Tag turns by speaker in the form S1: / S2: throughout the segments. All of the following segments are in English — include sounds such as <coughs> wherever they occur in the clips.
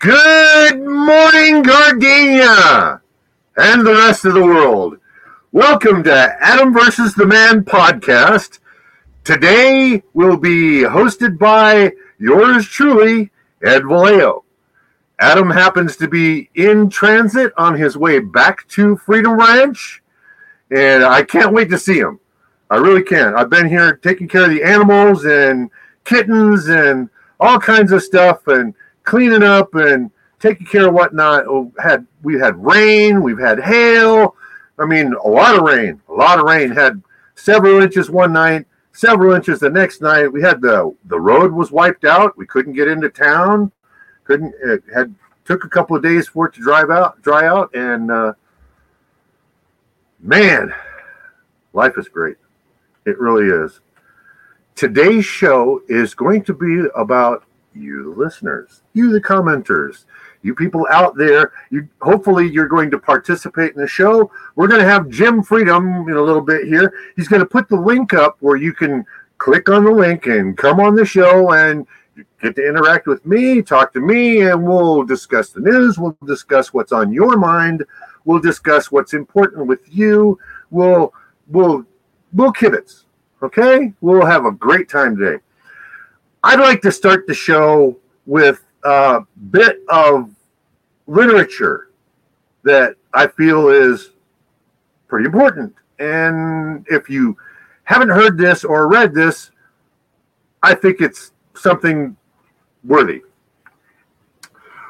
S1: Good morning, Gardenia and the rest of the world. Welcome to Adam versus the Man podcast. Today will be hosted by yours truly, Ed Vallejo. Adam happens to be in transit on his way back to Freedom Ranch, and I can't wait to see him. I really can't. I've been here taking care of the animals and kittens and all kinds of stuff and cleaning up and taking care of whatnot. Oh, had we've had rain, we've had hail. I mean, a lot of rain, a lot of rain. Had several inches one night, several inches the next night. We had the the road was wiped out. We couldn't get into town. Couldn't it had took a couple of days for it to drive out, dry out, and uh, man, life is great. It really is. Today's show is going to be about you, the listeners, you, the commenters, you people out there. You hopefully you're going to participate in the show. We're going to have Jim Freedom in a little bit here. He's going to put the link up where you can click on the link and come on the show and get to interact with me, talk to me, and we'll discuss the news. We'll discuss what's on your mind. We'll discuss what's important with you. We'll we'll we'll kibitz. Okay, we'll have a great time today. I'd like to start the show with a bit of literature that I feel is pretty important. And if you haven't heard this or read this, I think it's something worthy.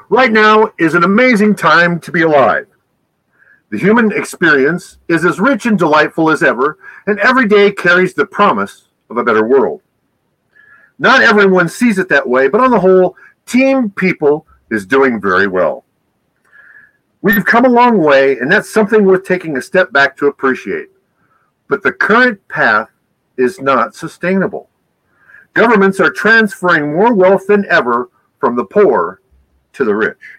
S1: Right now is an amazing time to be alive. The human experience is as rich and delightful as ever, and every day carries the promise of a better world. Not everyone sees it that way, but on the whole, Team People is doing very well. We've come a long way, and that's something worth taking a step back to appreciate. But the current path is not sustainable. Governments are transferring more wealth than ever from the poor to the rich.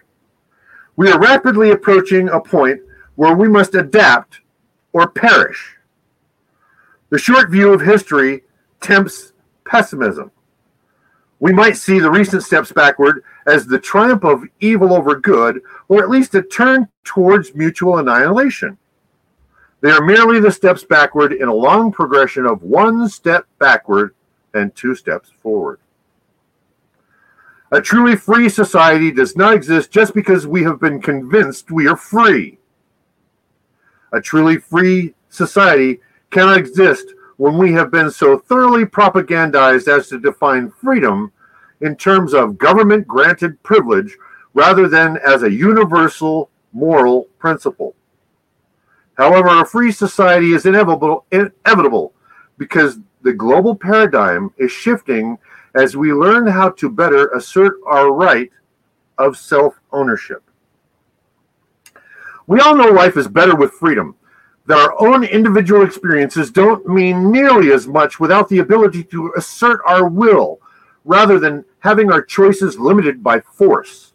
S1: We are rapidly approaching a point where we must adapt or perish. The short view of history tempts pessimism. We might see the recent steps backward as the triumph of evil over good, or at least a turn towards mutual annihilation. They are merely the steps backward in a long progression of one step backward and two steps forward. A truly free society does not exist just because we have been convinced we are free. A truly free society cannot exist when we have been so thoroughly propagandized as to define freedom in terms of government granted privilege rather than as a universal moral principle. However, a free society is inevitable, inevitable because the global paradigm is shifting as we learn how to better assert our right of self ownership. We all know life is better with freedom, that our own individual experiences don't mean nearly as much without the ability to assert our will rather than having our choices limited by force.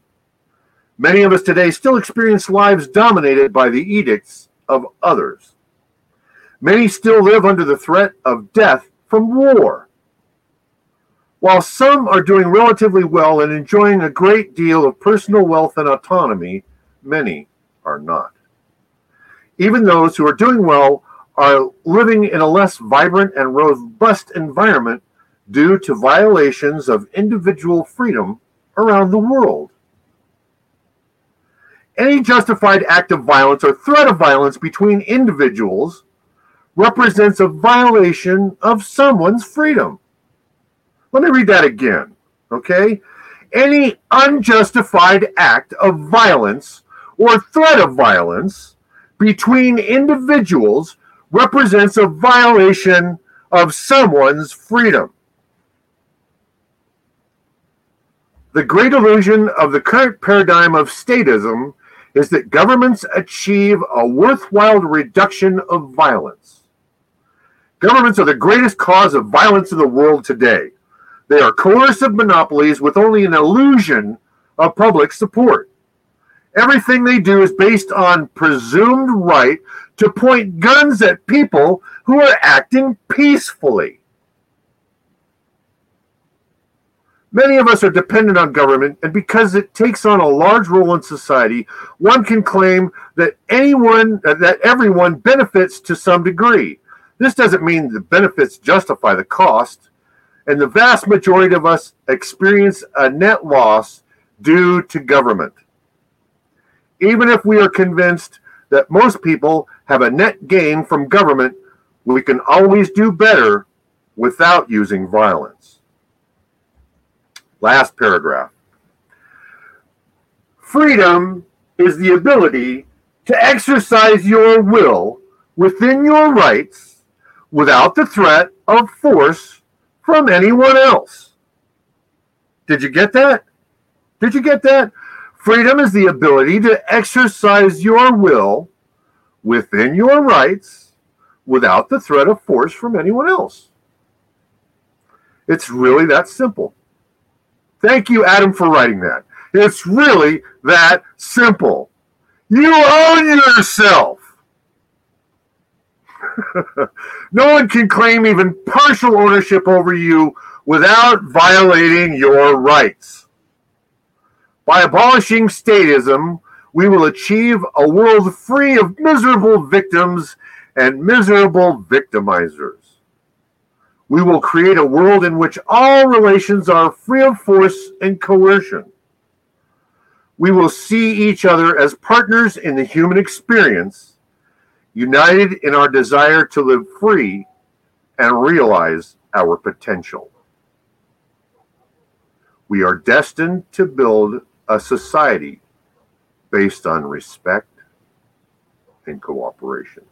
S1: Many of us today still experience lives dominated by the edicts of others. Many still live under the threat of death from war. While some are doing relatively well and enjoying a great deal of personal wealth and autonomy, many are not. Even those who are doing well are living in a less vibrant and robust environment due to violations of individual freedom around the world. Any justified act of violence or threat of violence between individuals represents a violation of someone's freedom. Let me read that again, okay? Any unjustified act of violence or threat of violence between individuals represents a violation of someone's freedom. The great illusion of the current paradigm of statism is that governments achieve a worthwhile reduction of violence. Governments are the greatest cause of violence in the world today. They are coercive monopolies with only an illusion of public support. Everything they do is based on presumed right to point guns at people who are acting peacefully. Many of us are dependent on government, and because it takes on a large role in society, one can claim that anyone, uh, that everyone benefits to some degree. This doesn't mean the benefits justify the cost, and the vast majority of us experience a net loss due to government. Even if we are convinced that most people have a net gain from government, we can always do better without using violence. Last paragraph. Freedom is the ability to exercise your will within your rights without the threat of force from anyone else. Did you get that? Did you get that? Freedom is the ability to exercise your will within your rights without the threat of force from anyone else. It's really that simple. Thank you, Adam, for writing that. It's really that simple. You own yourself. <laughs> no one can claim even partial ownership over you without violating your rights. By abolishing statism, we will achieve a world free of miserable victims and miserable victimizers. We will create a world in which all relations are free of force and coercion. We will see each other as partners in the human experience, united in our desire to live free and realize our potential. We are destined to build a society based on respect and cooperation.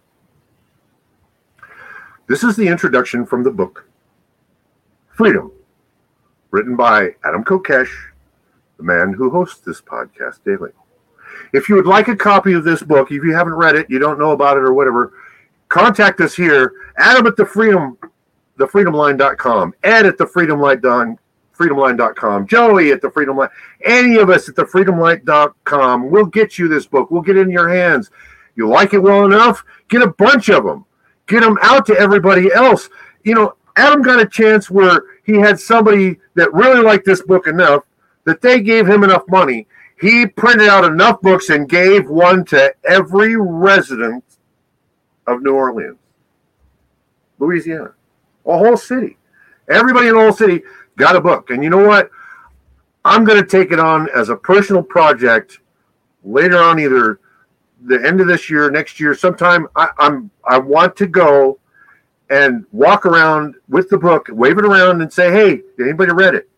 S1: This is the introduction from the book Freedom, written by Adam Kokesh, the man who hosts this podcast daily. If you would like a copy of this book, if you haven't read it, you don't know about it or whatever, contact us here, Adam at the Freedom, thefreedomline.com, Ed at the freedomline, freedomline.com, Joey at the Freedom Line, any of us at the freedomlight.com. We'll get you this book. We'll get it in your hands. You like it well enough? Get a bunch of them get them out to everybody else. You know, Adam got a chance where he had somebody that really liked this book enough that they gave him enough money. He printed out enough books and gave one to every resident of New Orleans, Louisiana, a whole city. Everybody in the whole city got a book. And you know what? I'm going to take it on as a personal project later on, either the end of this year, next year, sometime I, I'm I want to go and walk around with the book, wave it around, and say, "Hey, did anybody read it?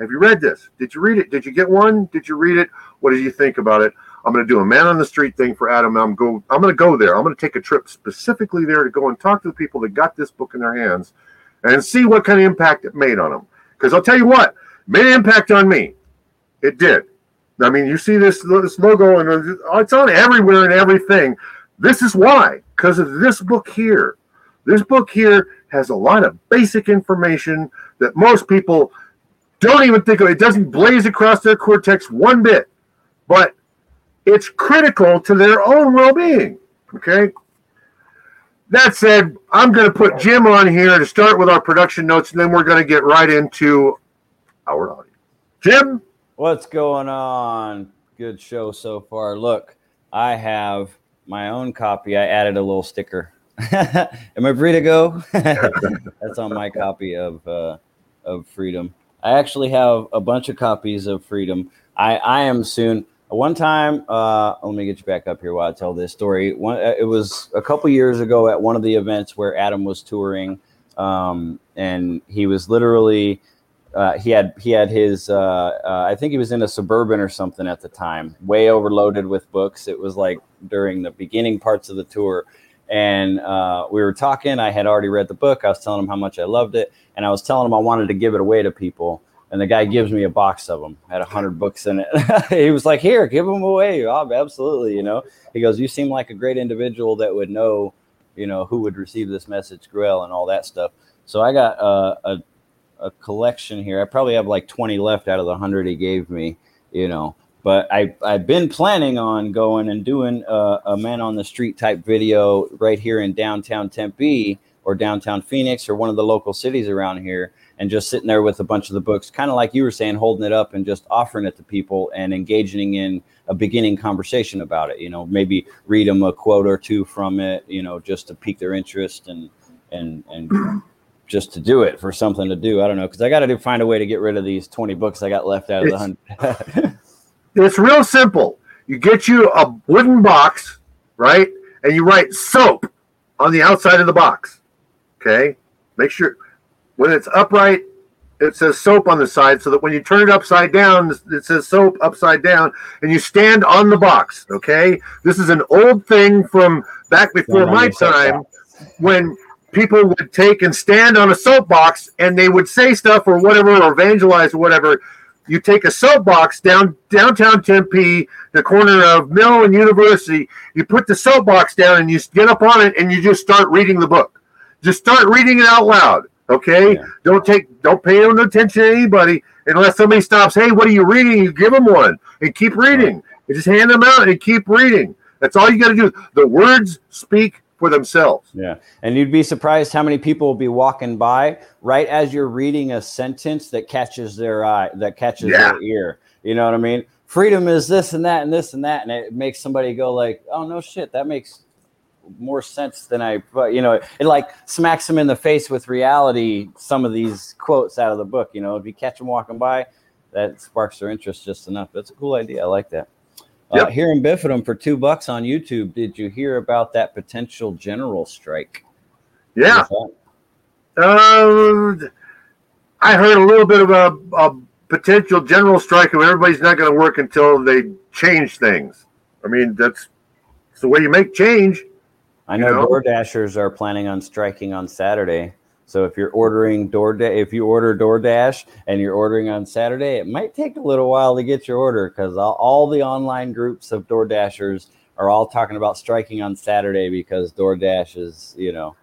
S1: Have you read this? Did you read it? Did you get one? Did you read it? What did you think about it?" I'm going to do a man on the street thing for Adam. I'm go. I'm going to go there. I'm going to take a trip specifically there to go and talk to the people that got this book in their hands, and see what kind of impact it made on them. Because I'll tell you what, made an impact on me. It did. I mean, you see this this logo and it's on everywhere and everything. This is why, because of this book here. This book here has a lot of basic information that most people don't even think of. It doesn't blaze across their cortex one bit, but it's critical to their own well-being. Okay. That said, I'm going to put Jim on here to start with our production notes, and then we're going to get right into our audience. Jim.
S2: What's going on? Good show so far. Look, I have my own copy. I added a little sticker. <laughs> Am I free to go? <laughs> That's on my copy of uh, of Freedom. I actually have a bunch of copies of Freedom. I I am soon. One time, uh, let me get you back up here while I tell this story. One, uh, it was a couple years ago at one of the events where Adam was touring, um, and he was literally uh, he had he had his uh, uh, I think he was in a suburban or something at the time, way overloaded with books. It was like during the beginning parts of the tour, and uh, we were talking. I had already read the book. I was telling him how much I loved it, and I was telling him I wanted to give it away to people. And the guy gives me a box of them. Had a hundred books in it. <laughs> he was like, "Here, give them away." Absolutely, you know. He goes, "You seem like a great individual that would know, you know, who would receive this message well and all that stuff." So I got uh, a a collection here. I probably have like 20 left out of the 100 he gave me, you know. But I, I've been planning on going and doing a, a man on the street type video right here in downtown Tempe or downtown Phoenix or one of the local cities around here and just sitting there with a bunch of the books, kind of like you were saying, holding it up and just offering it to people and engaging in a beginning conversation about it. You know, maybe read them a quote or two from it, you know, just to pique their interest and and and <clears throat> just to do it for something to do. I don't know because I got to find a way to get rid of these twenty books I got left out of it's, the
S1: hundred. <laughs> it's real simple. You get you a wooden box, right, and you write soap on the outside of the box. Okay, make sure when it's upright, it says soap on the side so that when you turn it upside down, it says soap upside down, and you stand on the box. Okay, this is an old thing from back before my time when people would take and stand on a soapbox and they would say stuff or whatever or evangelize or whatever. You take a soapbox down downtown Tempe, the corner of Mill and University. You put the soapbox down and you get up on it and you just start reading the book. Just start reading it out loud. Okay, yeah. don't take, don't pay no attention to anybody unless somebody stops. Hey, what are you reading? You give them one and keep reading. You just hand them out and keep reading. That's all you got to do. The words speak for themselves.
S2: Yeah, and you'd be surprised how many people will be walking by right as you're reading a sentence that catches their eye, that catches yeah. their ear. You know what I mean? Freedom is this and that and this and that, and it makes somebody go like, "Oh no, shit, that makes more sense than I, but you know, it like smacks them in the face with reality. Some of these quotes out of the book, you know, if you catch them walking by, that sparks their interest just enough. That's a cool idea. I like that. Uh, yep. Uh, here in Bifidum for two bucks on YouTube. Did you hear about that potential general strike?
S1: Yeah. Um, I heard a little bit of a, a potential general strike of everybody's not going to work until they change things. I mean, that's, that's the way you make change.
S2: I know, you know DoorDashers are planning on striking on Saturday. So if you're ordering DoorDash, if you order DoorDash and you're ordering on Saturday, it might take a little while to get your order because all, all, the online groups of DoorDashers are all talking about striking on Saturday because DoorDash is, you know,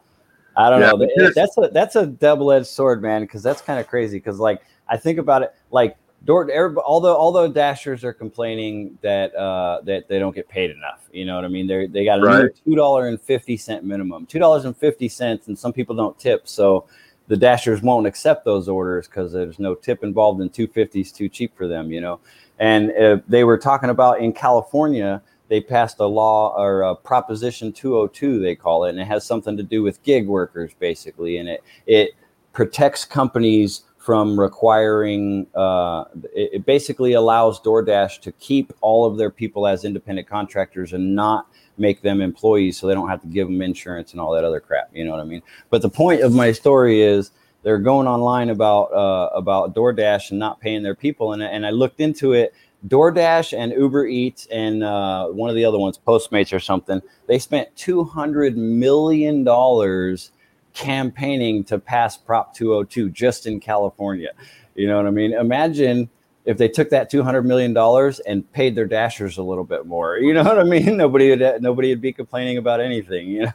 S2: I don't yeah, know. That's a that's a double edged sword, man. Because that's kind of crazy. Because like I think about it, like Door, although although dashers are complaining that uh, that they don't get paid enough, you know what I mean? They they got a right. two dollar and fifty cent minimum, two dollars and fifty cents, and some people don't tip, so the dashers won't accept those orders because there's no tip involved, and two fifty is too cheap for them, you know. And uh, they were talking about in California, they passed a law or a Proposition 202, they call it, and it has something to do with gig workers basically, and it it protects companies from requiring uh, it, it, basically allows DoorDash to keep all of their people as independent contractors and not make them employees so they don't have to give them insurance and all that other crap you know what I mean? But the point of my story is they're going online about uh, about DoorDash and not paying their people and, and I looked into it. DoorDash and Uber Eats and uh, one of the other ones Postmates or something they spent 200 million dollars campaigning to pass Prop 202 just in California. You know what I mean? Imagine if they took that 200 million dollars and paid their dashers a little bit more. You know what I mean? <laughs> Nobody would nobody would be complaining about anything, you know.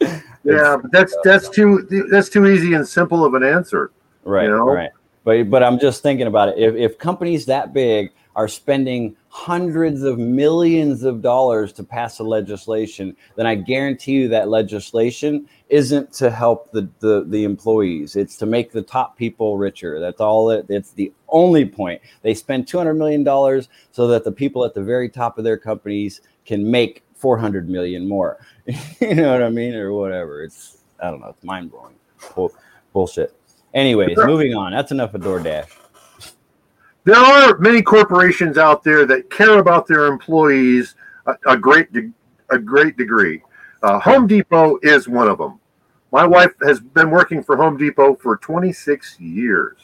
S2: <laughs>
S1: yeah, but that's uh, that's too that's too easy and simple of an answer.
S2: Right. You know? Right. But but I'm just thinking about it. If if companies that big are spending hundreds of millions of dollars to pass a legislation, then I guarantee you that legislation isn't to help the, the, the employees. It's to make the top people richer. That's all it, it's the only point. They spend $200 million so that the people at the very top of their companies can make 400 million more. <laughs> you know what I mean? Or whatever. It's, I don't know. It's mind blowing. Bull, bullshit. Anyways, moving on. That's enough of DoorDash
S1: there are many corporations out there that care about their employees a, a great de- a great degree. Uh, Home Depot is one of them. My wife has been working for Home Depot for 26 years,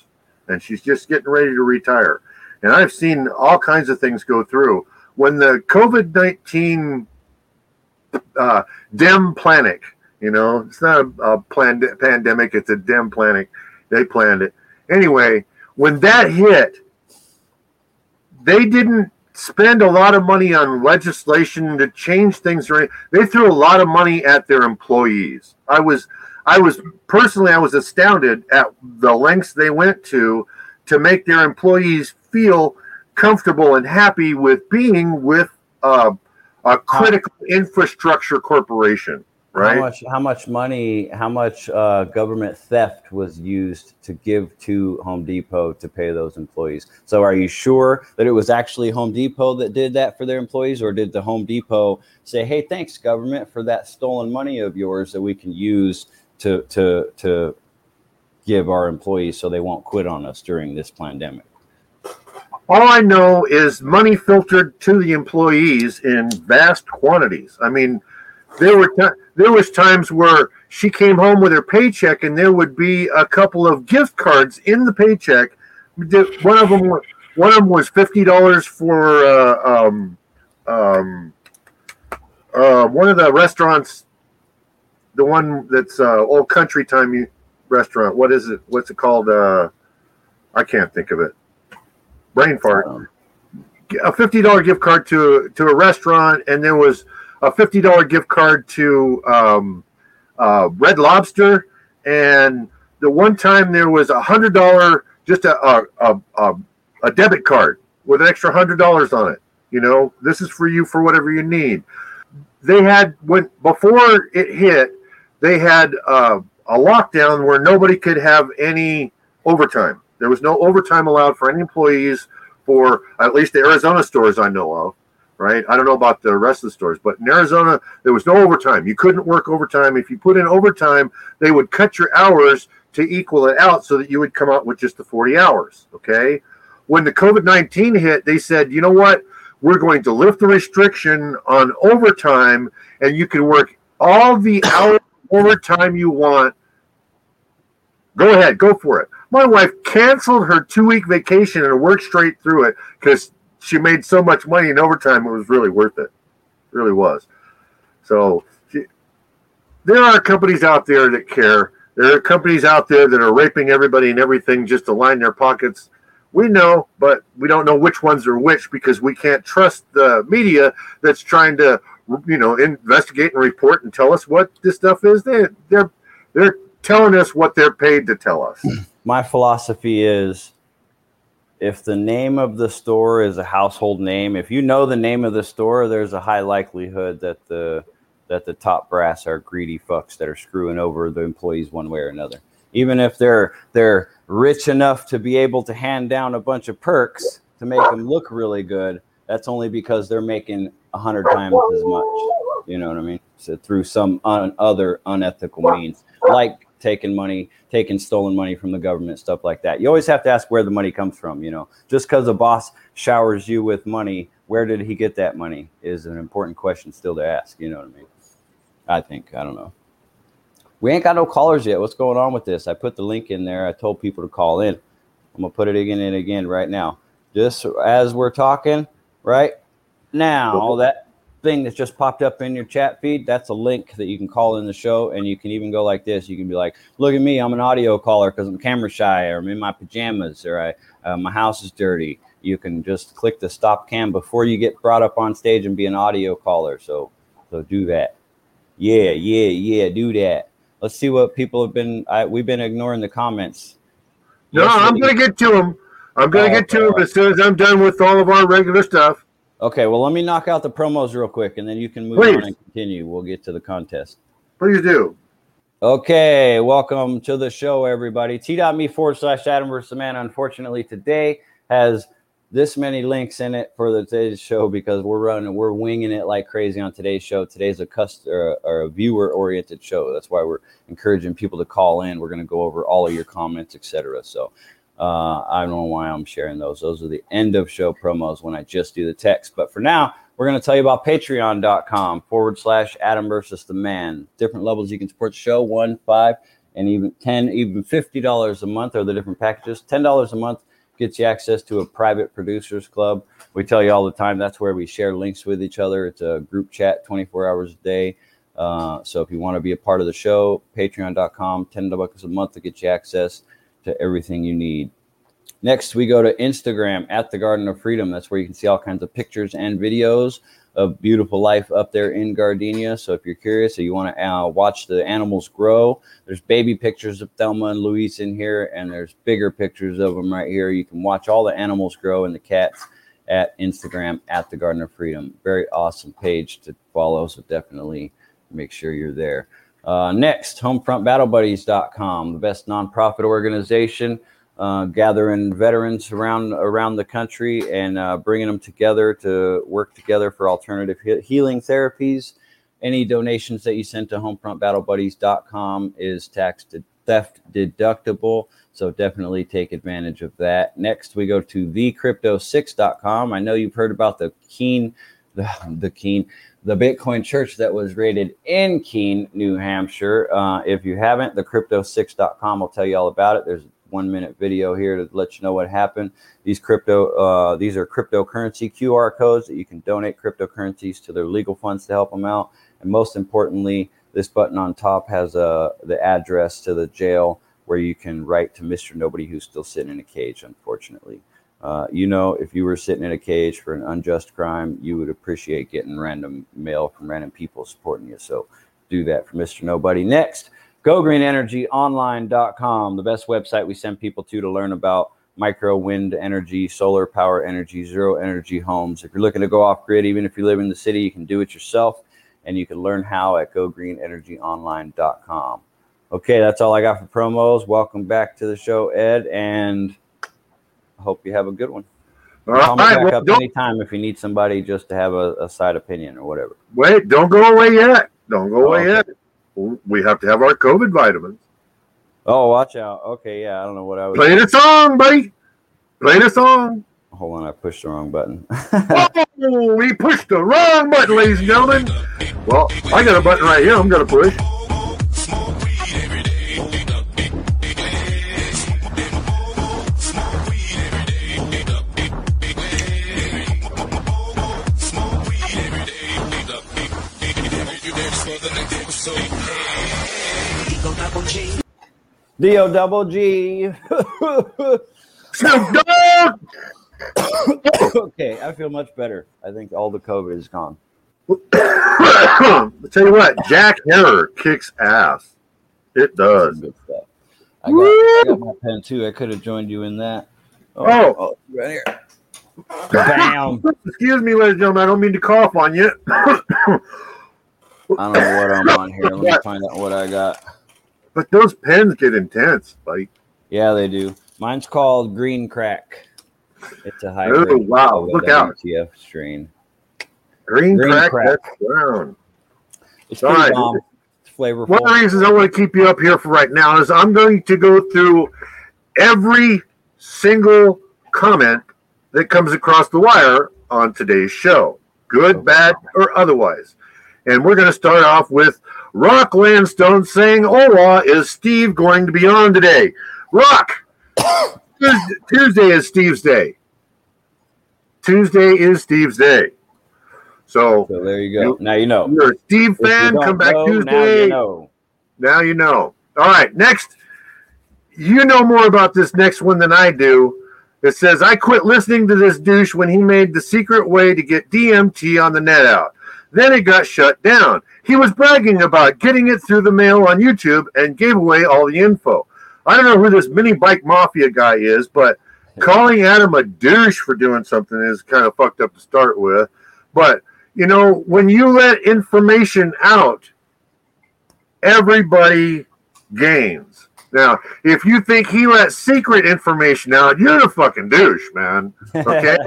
S1: and she's just getting ready to retire. And I've seen all kinds of things go through. When the COVID 19 uh, dem panic, you know, it's not a, a planned pandemic, it's a dem panic. They planned it. Anyway, when that hit, they didn't spend a lot of money on legislation to change things or they threw a lot of money at their employees. I was i was personally i was astounded at the lengths they went to to make their employees feel comfortable and happy with being with uh, a, a critical infrastructure corporation right?
S2: How much? How much money? How much uh, government theft was used to give to Home Depot to pay those employees? So, are you sure that it was actually Home Depot that did that for their employees, or did the Home Depot say, "Hey, thanks, government, for that stolen money of yours that we can use to to to give our employees so they won't quit on us during this pandemic?"
S1: All I know is money filtered to the employees in vast quantities. I mean, there were t- there was times where she came home with her paycheck and there would be a couple of gift cards in the paycheck. One of them was one of them was fifty dollars for uh, um, um, uh, one of the restaurants, the one that's uh, old country time restaurant. What is it? What's it called? Uh, I can't think of it. Brain fart. Um, a fifty dollar gift card to to a restaurant, and there was a fifty dollar gift card to um, uh, Red Lobster, and the one time there was a hundred dollar just a, a a, a debit card with an extra hundred dollars on it. You know, this is for you for whatever you need. They had when before it hit, they had uh, a lockdown where nobody could have any overtime. There was no overtime allowed for any employees for at least the Arizona stores I know of right? I don't know about the rest of the stores, but in Arizona, there was no overtime. You couldn't work overtime. If you put in overtime, they would cut your hours to equal it out so that you would come out with just the 40 hours. Okay. When the COVID 19 hit, they said, you know what? We're going to lift the restriction on overtime and you can work all the hours overtime you want. Go ahead, go for it. My wife canceled her two week vacation and worked straight through it because she made so much money in overtime; it was really worth it. it really was. So she, there are companies out there that care. There are companies out there that are raping everybody and everything just to line their pockets. We know, but we don't know which ones are which because we can't trust the media that's trying to, you know, investigate and report and tell us what this stuff is. They, they're they're telling us what they're paid to tell us.
S2: My philosophy is if the name of the store is a household name, if you know the name of the store, there's a high likelihood that the that the top brass are greedy fucks that are screwing over the employees one way or another. Even if they're they're rich enough to be able to hand down a bunch of perks to make them look really good, that's only because they're making a hundred times as much. You know what I mean? So through some un- other unethical means, like taking money, taking stolen money from the government, stuff like that. You always have to ask where the money comes from. You know, just because a boss showers you with money, where did he get that money? Is an important question still to ask. You know what I mean? I think I don't know. We ain't got no callers yet. What's going on with this? I put the link in there. I told people to call in. I'm gonna put it again and again right now. Just as we're talking, right now, that thing that's just popped up in your chat feed, that's a link that you can call in the show. And you can even go like this. You can be like, look at me, I'm an audio caller because I'm camera shy or I'm in my pajamas or I, uh, my house is dirty. You can just click the stop cam before you get brought up on stage and be an audio caller. So, so do that. Yeah, yeah, yeah, do that. Let's see what people have been. I, we've been ignoring the comments.
S1: No, yes, I'm going to get to them. I'm going to oh, get to them as soon as I'm done with all of our regular stuff.
S2: Okay, well, let me knock out the promos real quick, and then you can move Please. on and continue. We'll get to the contest.
S1: Please do.
S2: Okay, welcome to the show, everybody. T.me forward slash Adam versus Man, unfortunately, today has this many links in it for the today's show because we're running, we're winging it like crazy on today's show. Today's a customer or a viewer oriented show. That's why we're encouraging people to call in. We're going to go over all of your comments, etc. So uh, I don't know why I'm sharing those. Those are the end of show promos when I just do the text. But for now, we're going to tell you about patreon.com forward slash Adam versus the man. Different levels you can support the show one, five, and even 10, even $50 a month are the different packages. $10 a month gets you access to a private producers club. We tell you all the time that's where we share links with each other. It's a group chat 24 hours a day. Uh, so if you want to be a part of the show, patreon.com, $10 a month to get you access to everything you need. Next, we go to Instagram at the Garden of Freedom. That's where you can see all kinds of pictures and videos of beautiful life up there in Gardenia. So if you're curious or you want to uh, watch the animals grow, there's baby pictures of Thelma and Louise in here, and there's bigger pictures of them right here. You can watch all the animals grow and the cats at Instagram at the Garden of Freedom. Very awesome page to follow. So definitely make sure you're there. Uh, next, HomefrontBattleBuddies.com, the best nonprofit organization, uh, gathering veterans around around the country and uh, bringing them together to work together for alternative he- healing therapies. Any donations that you send to HomefrontBattleBuddies.com is tax de- theft deductible. So definitely take advantage of that. Next, we go to thecrypto6.com. I know you've heard about the Keene, <sighs> the, the Keene, the Bitcoin church that was raided in Keene, New Hampshire. Uh, if you haven't, the crypto6.com will tell you all about it. There's one minute video here to let you know what happened. These crypto, uh, these are cryptocurrency QR codes that you can donate cryptocurrencies to their legal funds to help them out. And most importantly, this button on top has uh, the address to the jail where you can write to Mr. Nobody who's still sitting in a cage, unfortunately. Uh, you know, if you were sitting in a cage for an unjust crime, you would appreciate getting random mail from random people supporting you. So do that for Mr. Nobody. Next, gogreenenergyonline.com, the best website we send people to to learn about micro wind energy, solar power energy, zero energy homes. If you're looking to go off grid, even if you live in the city, you can do it yourself and you can learn how at gogreenenergyonline.com. Okay, that's all I got for promos. Welcome back to the show, Ed, and hope you have a good one.
S1: All
S2: Call me
S1: right,
S2: back
S1: well,
S2: up anytime if you need somebody just to have a, a side opinion or whatever.
S1: wait, don't go away yet. Don't go away
S2: Oh,
S1: yet. We have to have our COVID vitamins.
S2: Oh, watch out. Okay, yeah, I don't know what I was.
S1: Play the song, buddy. Play the song.
S2: Hold on, I pushed the wrong button. <laughs>
S1: Oh, we pushed the wrong button, ladies and gentlemen. Well, I got a button right here. I'm going to
S2: D-O double G. Okay, I feel much better. I think all the COVID is gone.
S1: I'll tell you what, Jack Herer kicks ass. It does.
S2: Good stuff. I got, I got my pen too. I could have joined you in that.
S1: Oh, oh. oh.
S2: right here. Bam.
S1: Excuse me, ladies and gentlemen. I don't mean to cough on you.
S2: I don't know what I'm on here. Let me find out what I got.
S1: but those pens get intense. Like,
S2: Yeah, they do. Mine's called Green Crack. It's a
S1: oh wow, look out!
S2: WTF strain.
S1: Green,
S2: Green
S1: crack,
S2: crack.
S1: that's brown.
S2: It's
S1: All
S2: pretty bomb. It's flavorful.
S1: One of the reasons I want to keep you up here for right now is I'm going to go through every single comment that comes across the wire on today's show, good, bad, or otherwise. And we're going to start off with Rock Landstone saying, oh, Hola, is Steve going to be on today? Rock, <coughs> Tuesday- is Steve's day. Tuesday is Steve's day. So,
S2: So there you go. Now you know.
S1: you're a Steve fan, come back
S2: know,
S1: Tuesday.
S2: Now you know.
S1: Now you know. All right, next. You know more about this next one than I do. It says, I quit listening to this douche when he made the secret way to get DMT on the net out. Then it got shut down. He was bragging about getting it through the mail on YouTube and gave away all the info. I don't know who this mini bike mafia guy is, but calling Adam a douche for doing something is kind of fucked up to start with. But, you know, when you let information out, everybody gains. Now, if you think he let secret information out, you're the fucking douche, man. Okay? <laughs>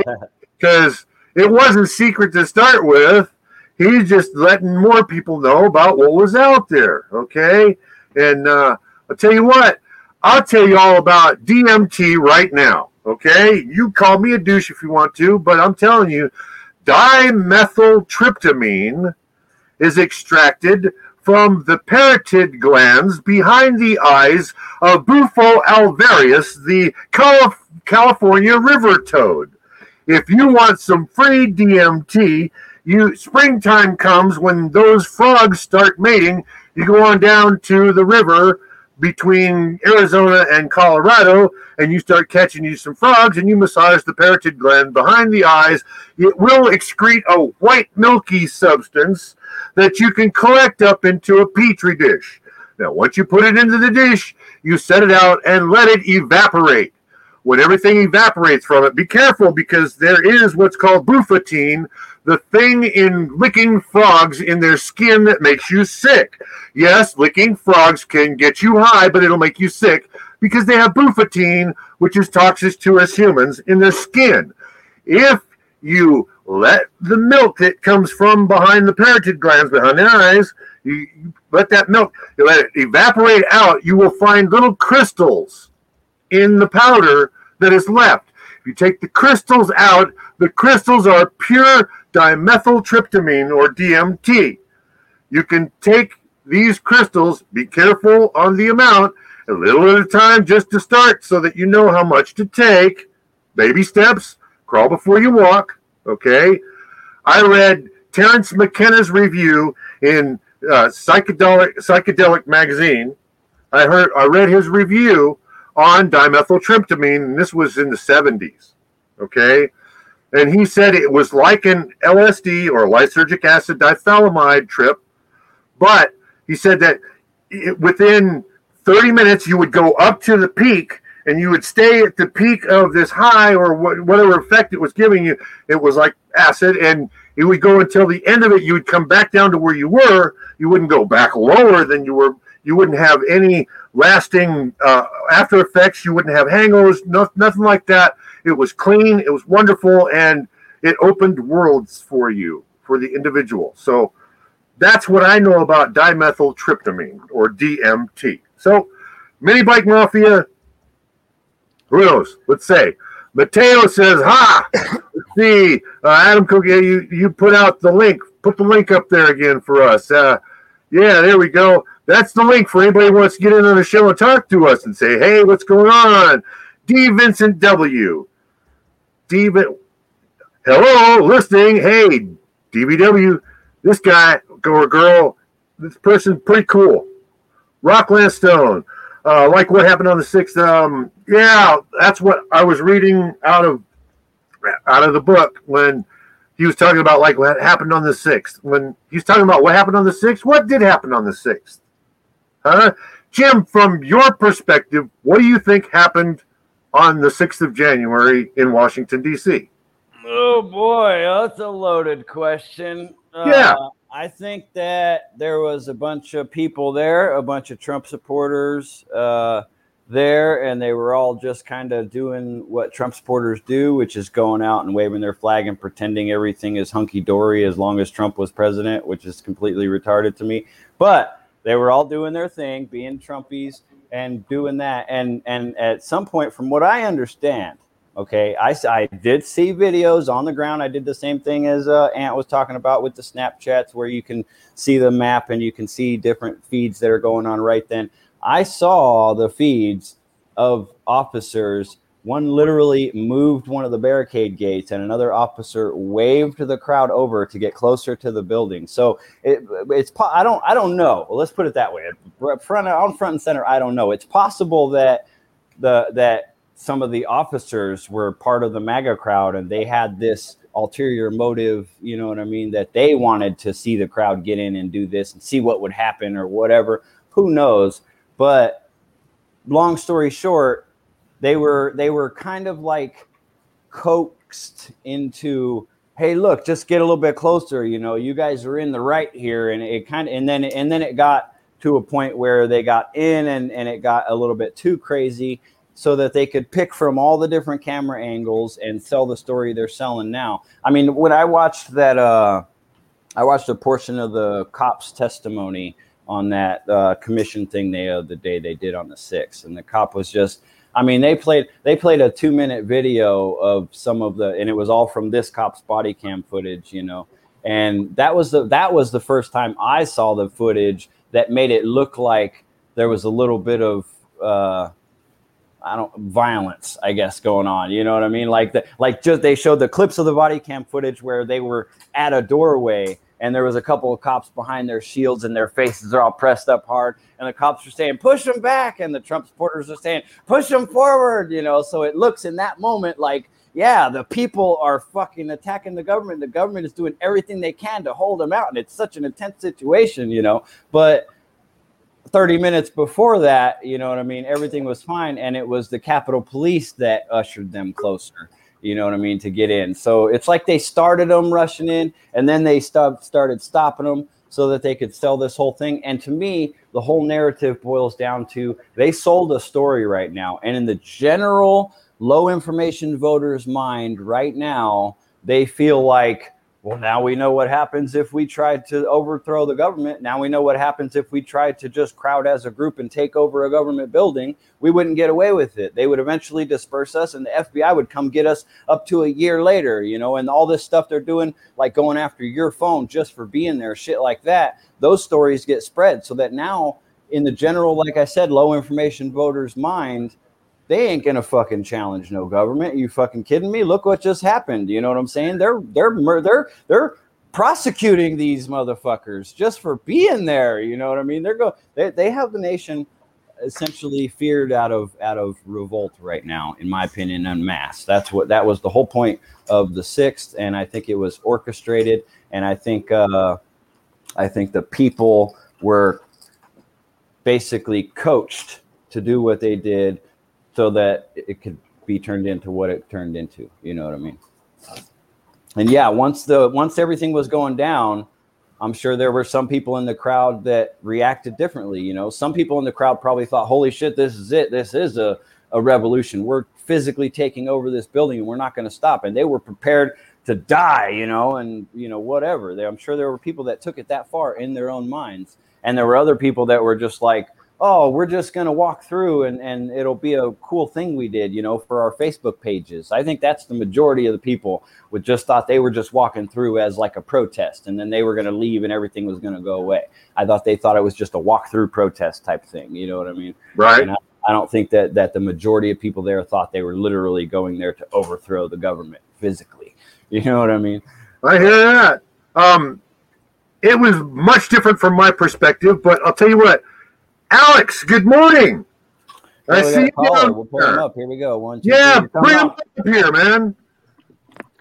S1: Because it wasn't secret to start with. He's just letting more people know about what was out there. Okay? And uh, I'll tell you what, I'll tell you all about DMT right now. Okay? You call me a douche if you want to, but I'm telling you, dimethyltryptamine is extracted from the parotid glands behind the eyes of Bufo alvarius, the Calif- California river toad. If you want some free DMT, you springtime comes when those frogs start mating. You go on down to the river between Arizona and Colorado, and you start catching you some frogs, and you massage the parotid gland behind the eyes. It will excrete a white milky substance that you can collect up into a petri dish. Now, once you put it into the dish, you set it out and let it evaporate. When everything evaporates from it, be careful because there is what's called bufotein, the thing in licking frogs in their skin that makes you sick. Yes, licking frogs can get you high, but it'll make you sick because they have bufotein, which is toxic to us humans, in their skin. If you let the milk that comes from behind the parotid glands behind the eyes, you let that milk, you let it evaporate out, you will find little crystals in the powder that is left. If you take the crystals out, the crystals are pure dimethyltryptamine or DMT. You can take these crystals, be careful on the amount, a little at a time just to start so that you know how much to take. Baby steps, crawl before you walk. Okay. I read Terence McKenna's review in uh, psychedelic psychedelic magazine. I heard I read his review on dimethyltryptamine, and this was in the 70s. Okay. And he said it was like an LSD or lysergic acid diethylamide trip, but he said that it, within 30 minutes you would go up to the peak and you would stay at the peak of this high or whatever effect it was giving you. It was like acid, and it would go until the end of it. You would come back down to where you were. You wouldn't go back lower than you were. You wouldn't have any lasting uh, after effects. You wouldn't have hangovers. No, nothing like that. It was clean. It was wonderful, and it opened worlds for you for the individual. So that's what I know about dimethyltryptamine or DMT. So, Mini Bike Mafia, who knows? Let's say. Mateo says, Ha! See. Uh, Adam Cook, you, you put out the link. Put the link up there again for us. Uh, yeah, there we go. That's the link for anybody who wants to get in on the show and talk to us and say, hey, what's going on? D. Vincent W. D. Hello, listening. Hey, DBW. This guy or girl, this person, pretty cool. Rockland Stone. Uh, like what happened on the sixth. Um, yeah, that's what I was reading out of out of the book when he was talking about like what happened on the sixth. When he's talking about what happened on the sixth, what did happen on the sixth? Jim, from your perspective, what do you think happened on the 6th of January in Washington, D.C.?
S2: Oh, boy, that's a loaded question.
S1: Yeah.
S2: Uh, I think that there was a bunch of people there, a bunch of Trump supporters uh, there, and they were all just kind of doing what Trump supporters do, which is going out and waving their flag and pretending everything is hunky dory as long as Trump was president, which is completely retarded to me. But they were all doing their thing, being Trumpies and doing that. And and at some point, from what I understand, Okay, I, I did see videos on the ground. I did the same thing as uh, Ant was talking about with the Snapchats, where you can see the map and you can see different feeds that are going on right then. I saw the feeds of officers. One literally moved one of the barricade gates, and another officer waved the crowd over to get closer to the building. So it, it's I don't I don't know. Well, let's put it that way. Front on front and center, I don't know. It's possible that the that some of the officers were part of the MAGA crowd and they had this ulterior motive, you know what I mean, that they wanted to see the crowd get in and do this and see what would happen or whatever. Who knows? But long story short, they were they were kind of like coaxed into hey look just get a little bit closer you know you guys are in the right here and it kind of and then and then it got to a point where they got in and and it got a little bit too crazy so that they could pick from all the different camera angles and sell the story they're selling now. I mean, when I watched that, uh, I watched a portion of the cop's testimony on that uh, commission thing they uh, the day they did on the sixth, and the cop was just. I mean, they played they played a two minute video of some of the, and it was all from this cop's body cam footage, you know. And that was the that was the first time I saw the footage that made it look like there was a little bit of uh, I don't violence, I guess, going on. You know what I mean? Like the like just they showed the clips of the body cam footage where they were at a doorway and there was a couple of cops behind their shields and their faces are all pressed up hard and the cops are saying push them back and the Trump supporters are saying push them forward. You know, so it looks in that moment like yeah, the people are fucking attacking the government. The government is doing everything they can to hold them out, and it's such an intense situation, you know. But 30 minutes before that, you know what I mean? Everything was fine. And it was the Capitol Police that ushered them closer, you know what I mean, to get in. So it's like they started them rushing in and then they stopped, started stopping them so that they could sell this whole thing. And to me, the whole narrative boils down to they sold a story right now. And in the general low information voters' mind right now, they feel like, well, now we know what happens if we tried to overthrow the government. Now we know what happens if we tried to just crowd as a group and take over a government building. We wouldn't get away with it. They would eventually disperse us, and the FBI would come get us up to a year later, you know, and all this stuff they're doing, like going after your phone just for being there, shit like that. Those stories get spread so that now, in the general, like I said, low information voters' mind, they ain't gonna fucking challenge no government. You fucking kidding me? Look what just happened. You know what I'm saying? They're they're they're they're prosecuting these motherfuckers just for being there. You know what I mean? They're go they, they have the nation essentially feared out of out of revolt right now, in my opinion, en masse. That's what that was the whole point of the sixth, and I think it was orchestrated, and I think uh, I think the people were basically coached to do what they did so that it could be turned into what it turned into. You know what I mean? And yeah, once the once everything was going down, I'm sure there were some people in the crowd that reacted differently. You know, some people in the crowd probably thought, "Holy shit, this is it! This is a a revolution. We're physically taking over this building, and we're not going to stop." And they were prepared to die. You know, and you know whatever. I'm sure there were people that took it that far in their own minds, and there were other people that were just like, oh, we're just going to walk through and, and it'll be a cool thing we did, you know, for our Facebook pages. I think that's the majority of the people would just thought they were just walking through as like a protest and then they were going to leave and everything was going to go away. I thought they thought it was just a walk through protest type thing. You know what I mean?
S1: Right.
S2: I, I don't think that, that the majority of people there thought they were literally going there to overthrow the government physically. <laughs> You know what I mean?
S1: I hear that. Um, it was much different from my perspective, but I'll tell you what, Alex, good morning.
S2: I see you down We'll pull him up. Here we go. One, two,
S1: yeah, three, bring him up here, man.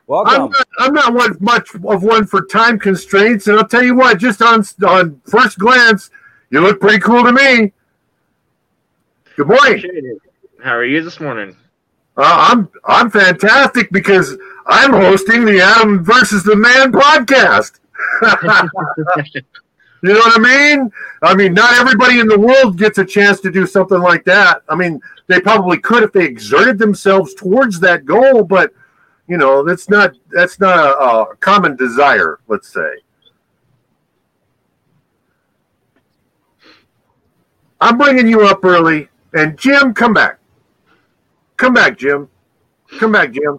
S2: Welcome.
S1: I'm not, I'm not one, much of one for time constraints, and I'll tell you what, just on on first glance, you look pretty cool to me. Good morning.
S3: How are you this morning?
S1: Uh, I'm I'm fantastic because I'm hosting the Adam versus the Man podcast. <laughs> <laughs> You know what I mean? I mean, not everybody in the world gets a chance to do something like that. I mean, they probably could if they exerted themselves towards that goal, but you know, that's not that's not a, a common desire. Let's say. I'm bringing you up early, and Jim, come back. Come back, Jim. Come back, Jim.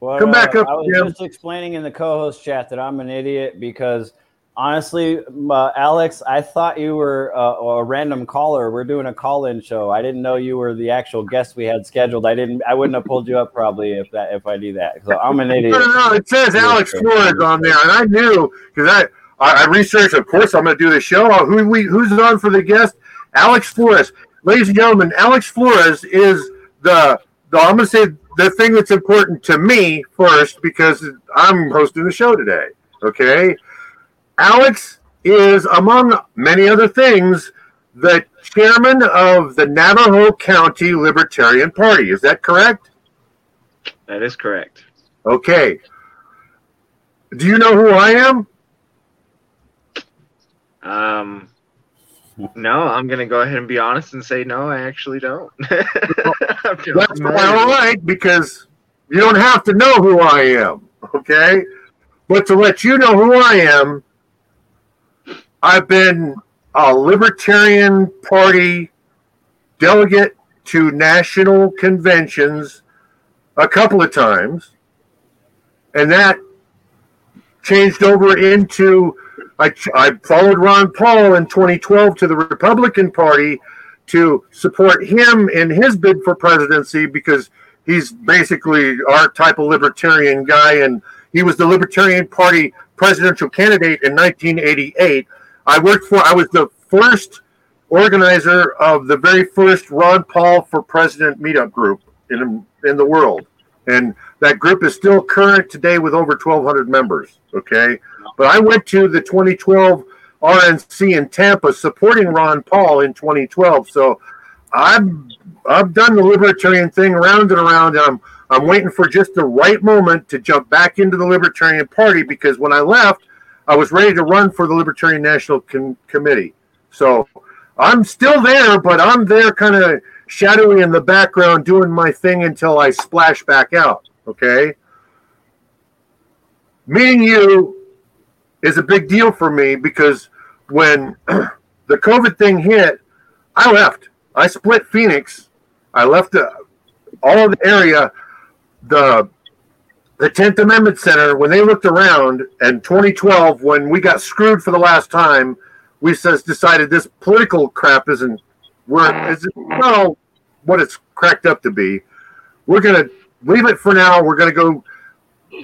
S2: Well,
S1: come back
S2: uh,
S1: up,
S2: I was
S1: Jim.
S2: just explaining in the co-host chat that I'm an idiot because honestly, uh, Alex, I thought you were uh, a random caller. We're doing a call-in show. I didn't know you were the actual guest we had scheduled. I didn't. I wouldn't have pulled you up probably if that if I do that. So I'm an idiot.
S1: No, no, no. It says Alex Flores on there, and I knew because I, I I researched. Of course, I'm going to do the show. Uh, Who we who's on for the guest? Alex Flores, ladies and gentlemen. Alex Flores is the the I'm going to say the thing that's important to me first because I'm hosting the show today. Okay. Alex is, among many other things, the chairman of the Navajo County Libertarian Party. Is that correct?
S3: That is correct.
S1: Okay. Do you know who I am?
S3: Um, no, I'm gonna go ahead and be honest and say no. I actually don't. <laughs> Just
S1: That's all right because you don't have to know who I am. Okay. But to let you know who I am, I've been a Libertarian Party delegate to national conventions a couple of times. And that changed over into I, I followed Ron Paul in 2012 to the Republican Party to support him in his bid for presidency because he's basically our type of libertarian guy and he was the Libertarian Party presidential candidate in 1988. I worked for I was the first organizer of the very first Ron Paul for President meetup group in in the world. And that group is still current today with over 1200 members, okay? But I went to the 2012 RNC in Tampa supporting Ron Paul in 2012. So I've I've done the libertarian thing around and around, and I'm I'm waiting for just the right moment to jump back into the Libertarian Party because when I left, I was ready to run for the Libertarian National Con- Committee. So I'm still there, but I'm there kind of shadowy in the background doing my thing until I splash back out. Okay. Meeting you is a big deal for me because when <clears throat> the COVID thing hit, I left. I split Phoenix. I left the, all of the area. The the Tenth Amendment Center when they looked around in 2012 when we got screwed for the last time, we says decided this political crap isn't it no what it's cracked up to be. We're gonna leave it for now. We're gonna go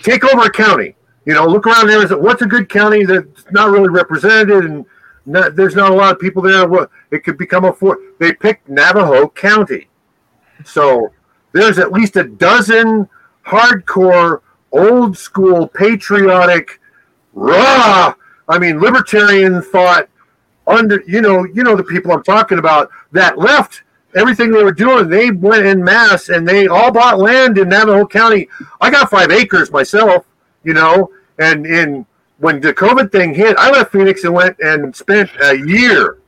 S1: take over a county. You know, look around there and say, what's a good county that's not really represented and not, there's not a lot of people there. Well, it could become a four. They picked Navajo County, so there's at least a dozen hardcore, old school, patriotic, raw. I mean, libertarian thought under you know you know the people I'm talking about that left everything they were doing. They went in mass and they all bought land in Navajo County. I got five acres myself, you know, and in when the COVID thing hit, I left Phoenix and went and spent a year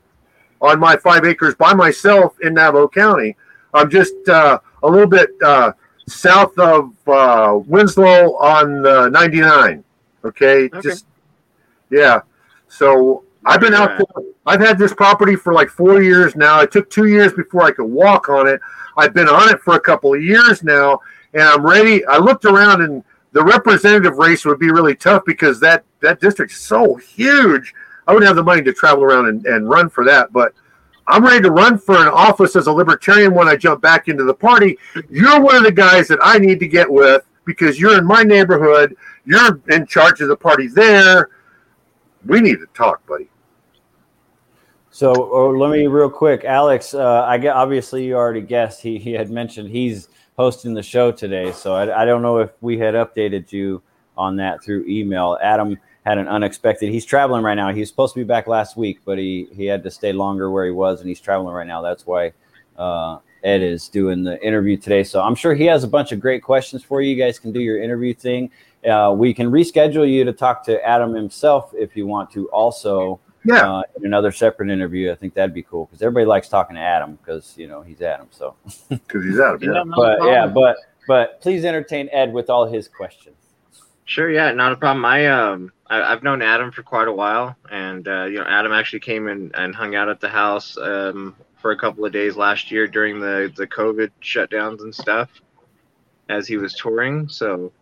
S1: on my five acres by myself in Navajo County. I'm just uh, a little bit uh, south of uh, Winslow on uh, 99. Okay? okay? just yeah. So I've been out there. I've had this property for like four years now. It took two years before I could walk on it. I've been on it for a couple of years now, and I'm ready. I looked around and the representative race would be really tough because that that district's so huge. I wouldn't have the money to travel around and, and run for that, but I'm ready to run for an office as a libertarian when I jump back into the party. You're one of the guys that I need to get with because you're in my neighborhood. You're in charge of the party there. We need to talk, buddy.
S2: So oh, let me real quick, Alex. Uh, I get obviously you already guessed. He he had mentioned he's hosting the show today. So I, I don't know if we had updated you on that through email. Adam had an unexpected. He's traveling right now. He was supposed to be back last week, but he he had to stay longer where he was, and he's traveling right now. That's why uh, Ed is doing the interview today. So I'm sure he has a bunch of great questions for you. You guys can do your interview thing. Uh, we can reschedule you to talk to Adam himself if you want to. Also,
S1: yeah.
S2: Uh, in another separate interview. I think that'd be cool because everybody likes talking to Adam because you know he's Adam. So <laughs>
S1: because he's Adam.
S2: Yeah. but yeah, but but please entertain Ed with all his questions.
S3: Sure. Yeah, not a problem. I um I, have known Adam for quite a while, and uh, you know Adam actually came in and hung out at the house um for a couple of days last year during the the COVID shutdowns and stuff as he was touring. So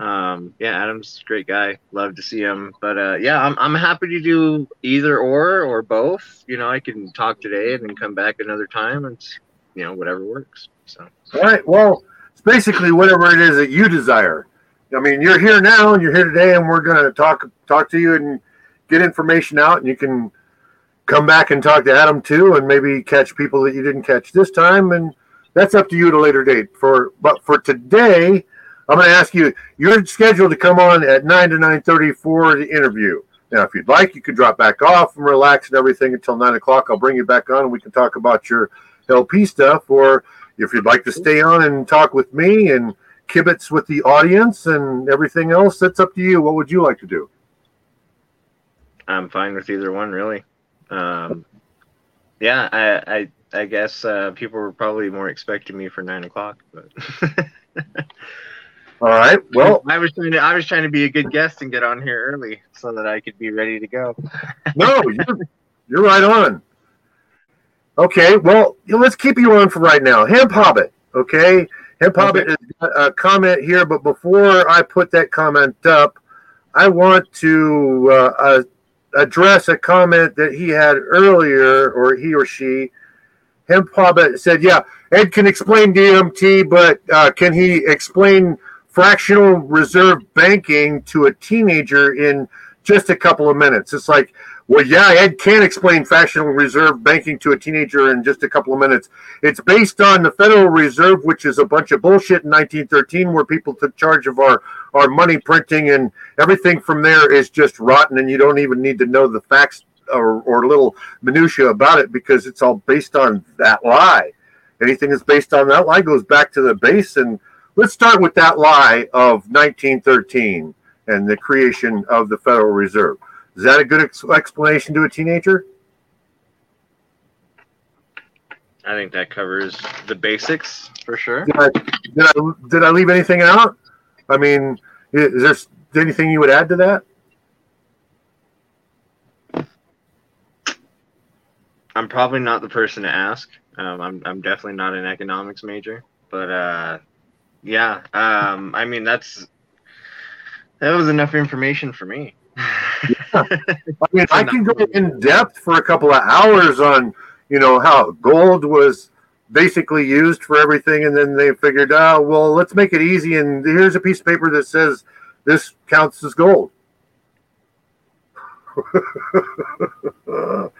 S3: um, yeah, Adam's great guy. Love to see him. But uh, yeah, I'm I'm happy to do either or or both. You know, I can talk today and then come back another time, and you know whatever works. So
S1: all right. Well, it's basically whatever it is that you desire. I mean, you're here now and you're here today, and we're going to talk talk to you and get information out, and you can come back and talk to Adam too, and maybe catch people that you didn't catch this time, and that's up to you at a later date. For but for today I'm going to ask you. You're scheduled to come on at nine to nine thirty for the interview. Now, if you'd like, you could drop back off and relax and everything until nine o'clock. I'll bring you back on and we can talk about your LP stuff. Or if you'd like to stay on and talk with me and kibitz with the audience and everything else, that's up to you. What would you like to do?
S3: I'm fine with either one, really. Um, yeah, I, I, I guess uh, people were probably more expecting me for nine o'clock, but. <laughs>
S1: All right. Well,
S3: I was trying to I was trying to be a good guest and get on here early so that I could be ready to go. <laughs>
S1: no, you're, you're right on. Okay. Well, let's keep you on for right now. Hemp Hobbit. Okay. Hemp Hobbit okay. a comment here, but before I put that comment up, I want to uh, uh, address a comment that he had earlier, or he or she. Hemp Hobbit said, "Yeah, Ed can explain DMT, but uh, can he explain?" fractional reserve banking to a teenager in just a couple of minutes. It's like, well, yeah, Ed can explain fractional reserve banking to a teenager in just a couple of minutes. It's based on the Federal Reserve, which is a bunch of bullshit in 1913, where people took charge of our, our money printing, and everything from there is just rotten, and you don't even need to know the facts or, or little minutia about it because it's all based on that lie. Anything that's based on that lie goes back to the base. And let's start with that lie of 1913 and the creation of the Federal Reserve. Is that a good ex- explanation to a teenager?
S3: I think that covers the basics for sure.
S1: Did I, did I, did I leave anything out? I mean, is there anything you would add to that?
S3: I'm probably not the person to ask. Um, I'm I'm definitely not an economics major, but uh, yeah. Um, I mean that's that was enough information for me.
S1: Yeah. <laughs> I mean, I can go in depth for a couple of hours on you know how gold was basically used for everything, and then they figured, oh well, let's make it easy, and here's a piece of paper that says this counts as gold. <laughs>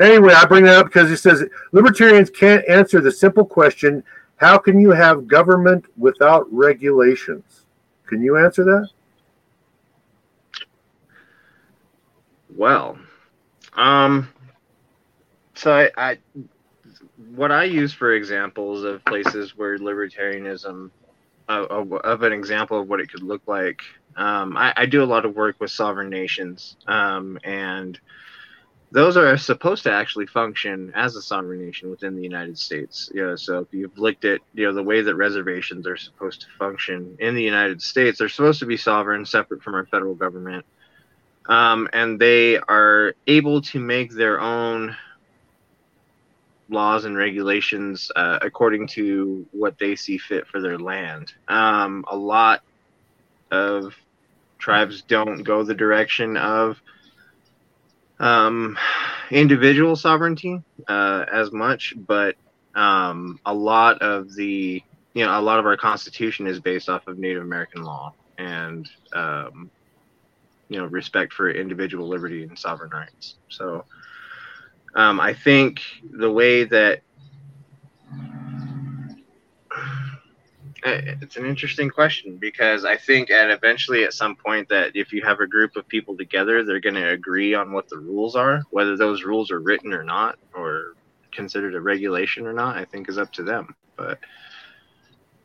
S1: Anyway, I bring that up because he says libertarians can't answer the simple question how can you have government without regulations? Can you answer that?
S3: Well, um, so I, I what I use for examples of places where libertarianism, uh, of, of, an example of what it could look like, um, I, I, do a lot of work with sovereign nations, um, and those are supposed to actually function as a sovereign nation within the United States. You know, so if you've looked at you know the way that reservations are supposed to function in the United States, they're supposed to be sovereign, separate from our federal government, um, and they are able to make their own laws and regulations uh, according to what they see fit for their land. Um, a lot of tribes don't go the direction of um, individual sovereignty uh, as much, but um, a lot of the you know a lot of our constitution is based off of Native American law and um, you know respect for individual liberty and sovereign rights. So um, I think the way that <sighs> it's an interesting question because I think at eventually at some point that if you have a group of people together, they're going to agree on what the rules are, whether those rules are written or not, or considered a regulation or not. I think is up to them. But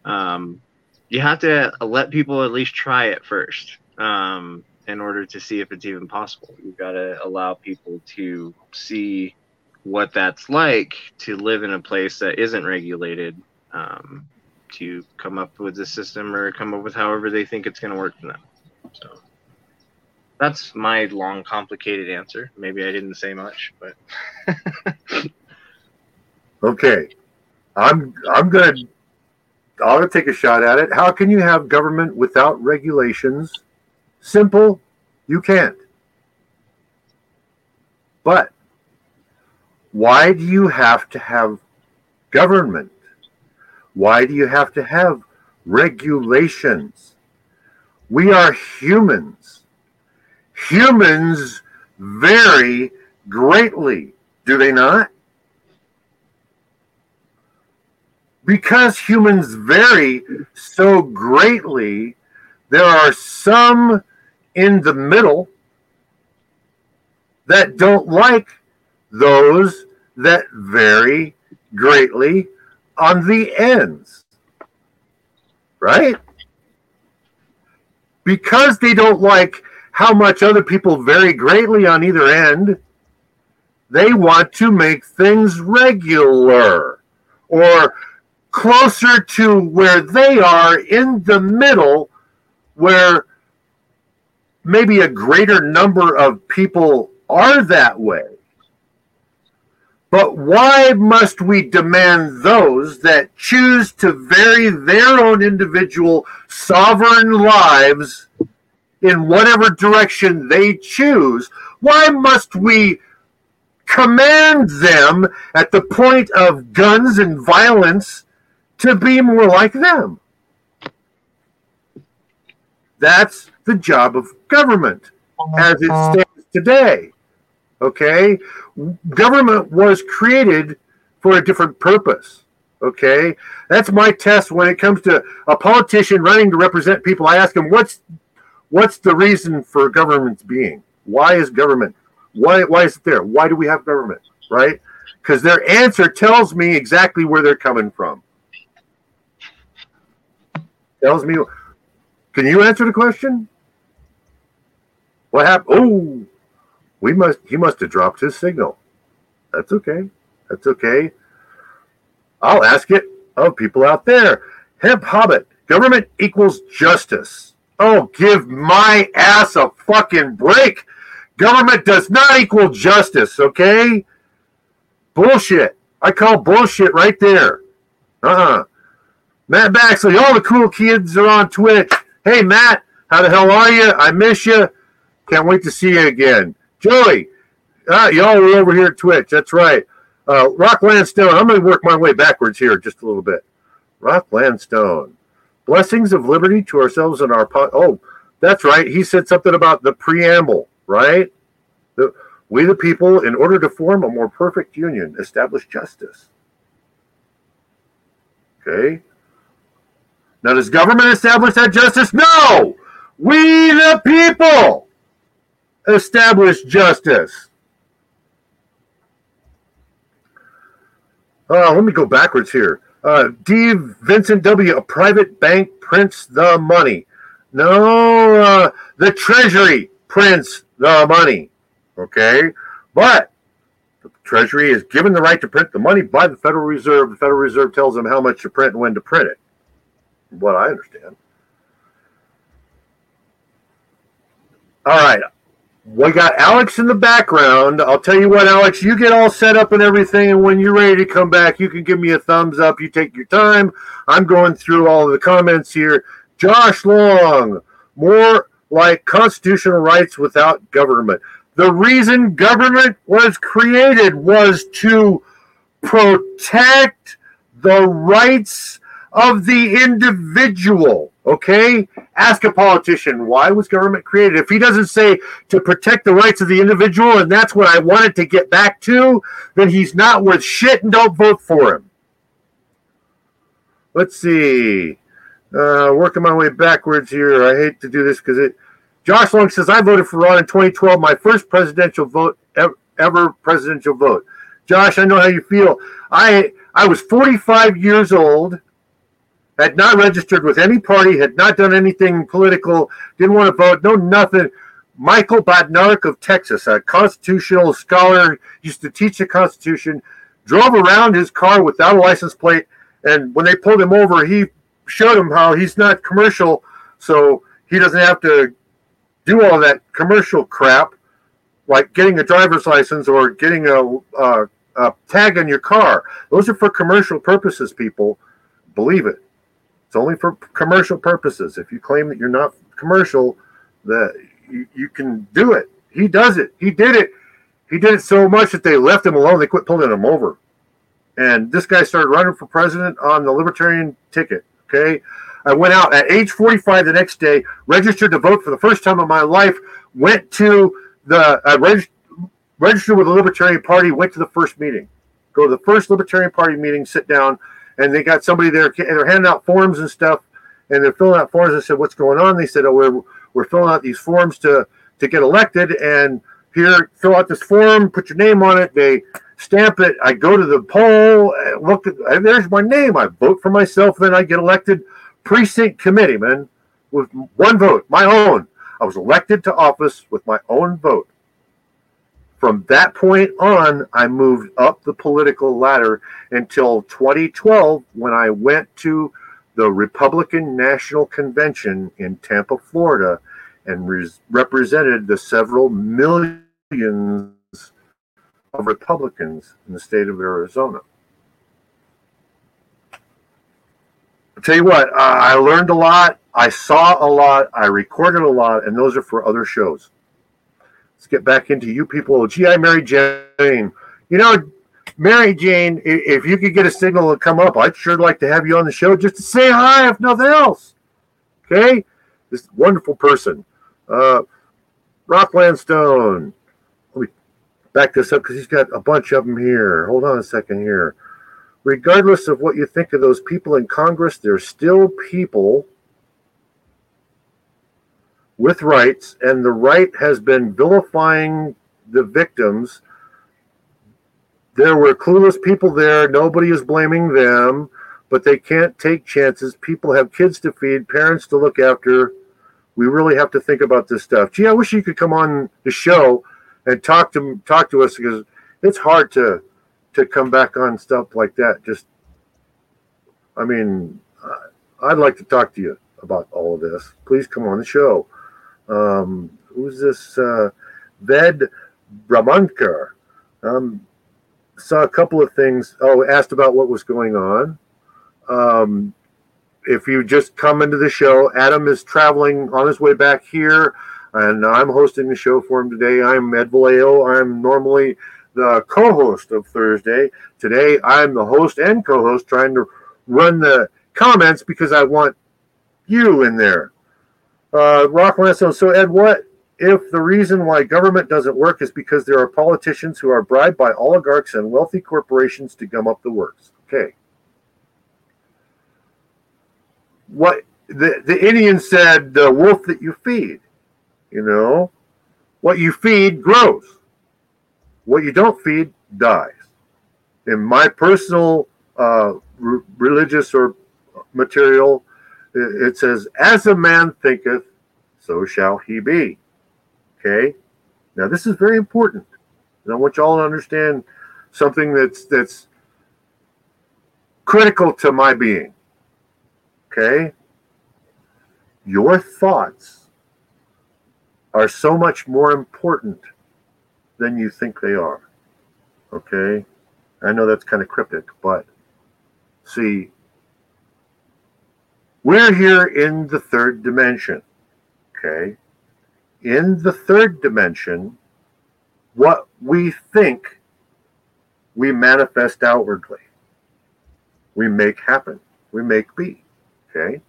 S3: um, you have to let people at least try it first um, in order to see if it's even possible. You've got to allow people to see what that's like to live in a place that isn't regulated. Um, to come up with the system or come up with however they think it's going to work for them. So that's my long, complicated answer. Maybe I didn't say much, but <laughs>
S1: okay, I'm I'm gonna I'm gonna take a shot at it. How can you have government without regulations? Simple, you can't. But why do you have to have government? Why do you have to have regulations? We are humans. Humans vary greatly, do they not? Because humans vary so greatly, there are some in the middle that don't like those that vary greatly on the ends, right? Because they don't like how much other people vary greatly on either end, they want to make things regular or closer to where they are in the middle, where maybe a greater number of people are that way. But why must we demand those that choose to vary their own individual sovereign lives in whatever direction they choose? Why must we command them at the point of guns and violence to be more like them? That's the job of government. as it uh-huh. stands today. Okay, government was created for a different purpose. Okay, that's my test when it comes to a politician running to represent people. I ask him, "What's what's the reason for government's being? Why is government? Why why is it there? Why do we have government? Right? Because their answer tells me exactly where they're coming from. Tells me. Can you answer the question? What happened? Oh, we must. He must have dropped his signal. That's okay. That's okay. I'll ask it of people out there. Hemp Hobbit, government equals justice. Oh, give my ass a fucking break. Government does not equal justice, okay? Bullshit. I call bullshit right there. Uh uh-uh. uh Matt Baxley, all the cool kids are on Twitch. Hey, Matt, how the hell are you? I miss you. Can't wait to see you again. Joey, uh, y'all over here at Twitch. That's right. Uh, Rock Landstone, I'm going to work my way backwards here just a little bit. Rock Landstone. Blessings of liberty to ourselves and our. Po- oh, that's right. He said something about the preamble, right? The, we, the people, in order to form a more perfect union, establish justice. Okay. Now, does government establish that justice? No! We, the people, establish justice. Uh, let me go backwards here. Uh, D. Vincent W. A private bank prints the money. No, uh, the Treasury prints the money. Okay, but the Treasury is given the right to print the money by the Federal Reserve. The Federal Reserve tells them how much to print and when to print it. What I understand. All right, we got Alex in the background. I'll tell you what, Alex, you get all set up and everything, and when you're ready to come back, you can give me a thumbs up. You take your time. I'm going through all of the comments here. Josh Long, more like constitutional rights without government. The reason government was created was to protect the rights of the individual. Okay? Ask a politician, why was government created? If he doesn't say to protect the rights of the individual, and that's what I wanted to get back to, then he's not worth shit and don't vote for him. Let's see. Uh, working my way backwards here. I hate to do this because it. Josh Long says, I voted for Ron in 2012, my first presidential vote, ever, presidential vote. Josh, I know how you feel. I I was 45 years old had not registered with any party, had not done anything political, didn't want to vote, no nothing. Michael Badnarik of Texas, a constitutional scholar, used to teach the Constitution, drove around his car without a license plate. And when they pulled him over, he showed him how he's not commercial, so he doesn't have to do all that commercial crap, like getting a driver's license or getting a, a, a tag on your car. Those are for commercial purposes, people. Believe it. It's only for commercial purposes. If you claim that you're not commercial, that you, you can do it. He does it. He did it. He did it so much that they left him alone. They quit pulling him over. And this guy started running for president on the libertarian ticket. Okay. I went out at age 45 the next day, registered to vote for the first time in my life, went to the, I reg- registered with the Libertarian Party, went to the first meeting. Go to the first Libertarian Party meeting, sit down, and they got somebody there and they're handing out forms and stuff and they're filling out forms. I said, "What's going on?" They said, "Oh, we're we're filling out these forms to to get elected, and here, fill out this form, put your name on it. They stamp it. I go to the poll, uh, look at, and there's my name. I vote for myself, then I get elected precinct committee man with one vote, my own. I was elected to office with my own vote from that point on, I moved up the political ladder until 2012 when I went to the Republican National Convention in Tampa, Florida, and res- represented the several millions of Republicans in the state of Arizona. I'll tell you what, I learned a lot, I saw a lot, I recorded a lot, and those are for other shows. Let's get back into you people. Gee, Mary Jane. You know, Mary Jane, if you could get a signal to come up, I'd sure like to have you on the show just to say hi, if nothing else. Okay? This wonderful person. Uh, Rockland Stone. Let me back this up because he's got a bunch of them here. Hold on a second here. Regardless of what you think of those people in Congress, they're still people with rights, and the right has been vilifying the victims. There were clueless people there. Nobody is blaming them, but they can't take chances. People have kids to feed, parents to look after. We really have to think about this stuff. Gee, I wish you could come on the show and talk to talk to us because it's hard to to come back on stuff like that. Just, I mean, I'd like to talk to you about all of this. Please come on the show. Um, who's this? Uh, Ved Brahmankar. Um, saw a couple of things. Oh, asked about what was going on. Um, if you just come into the show, Adam is traveling on his way back here, and I'm hosting the show for him today. I'm Ed Vallejo. I'm normally the co host of Thursday. Today, I'm the host and co host trying to run the comments because I want you in there. Uh, Rock Lasso. So, Ed, what if the reason why government doesn't work is because there are politicians who are bribed by oligarchs and wealthy corporations to gum up the works? Okay. What the, the Indian said, the wolf that you feed, you know, what you feed grows. What you don't feed dies. In my personal uh, r- religious or material, it says, As a man thinketh, so shall he be. Okay? Now this is very important. And I want y'all to understand something that's that's critical to my being. Okay? Your thoughts are so much more important than you think they are. Okay? I know that's kind of cryptic, but see, we're here in the third dimension. Okay? In the third dimension, what we think, we manifest outwardly. We make happen. We make be. Okay?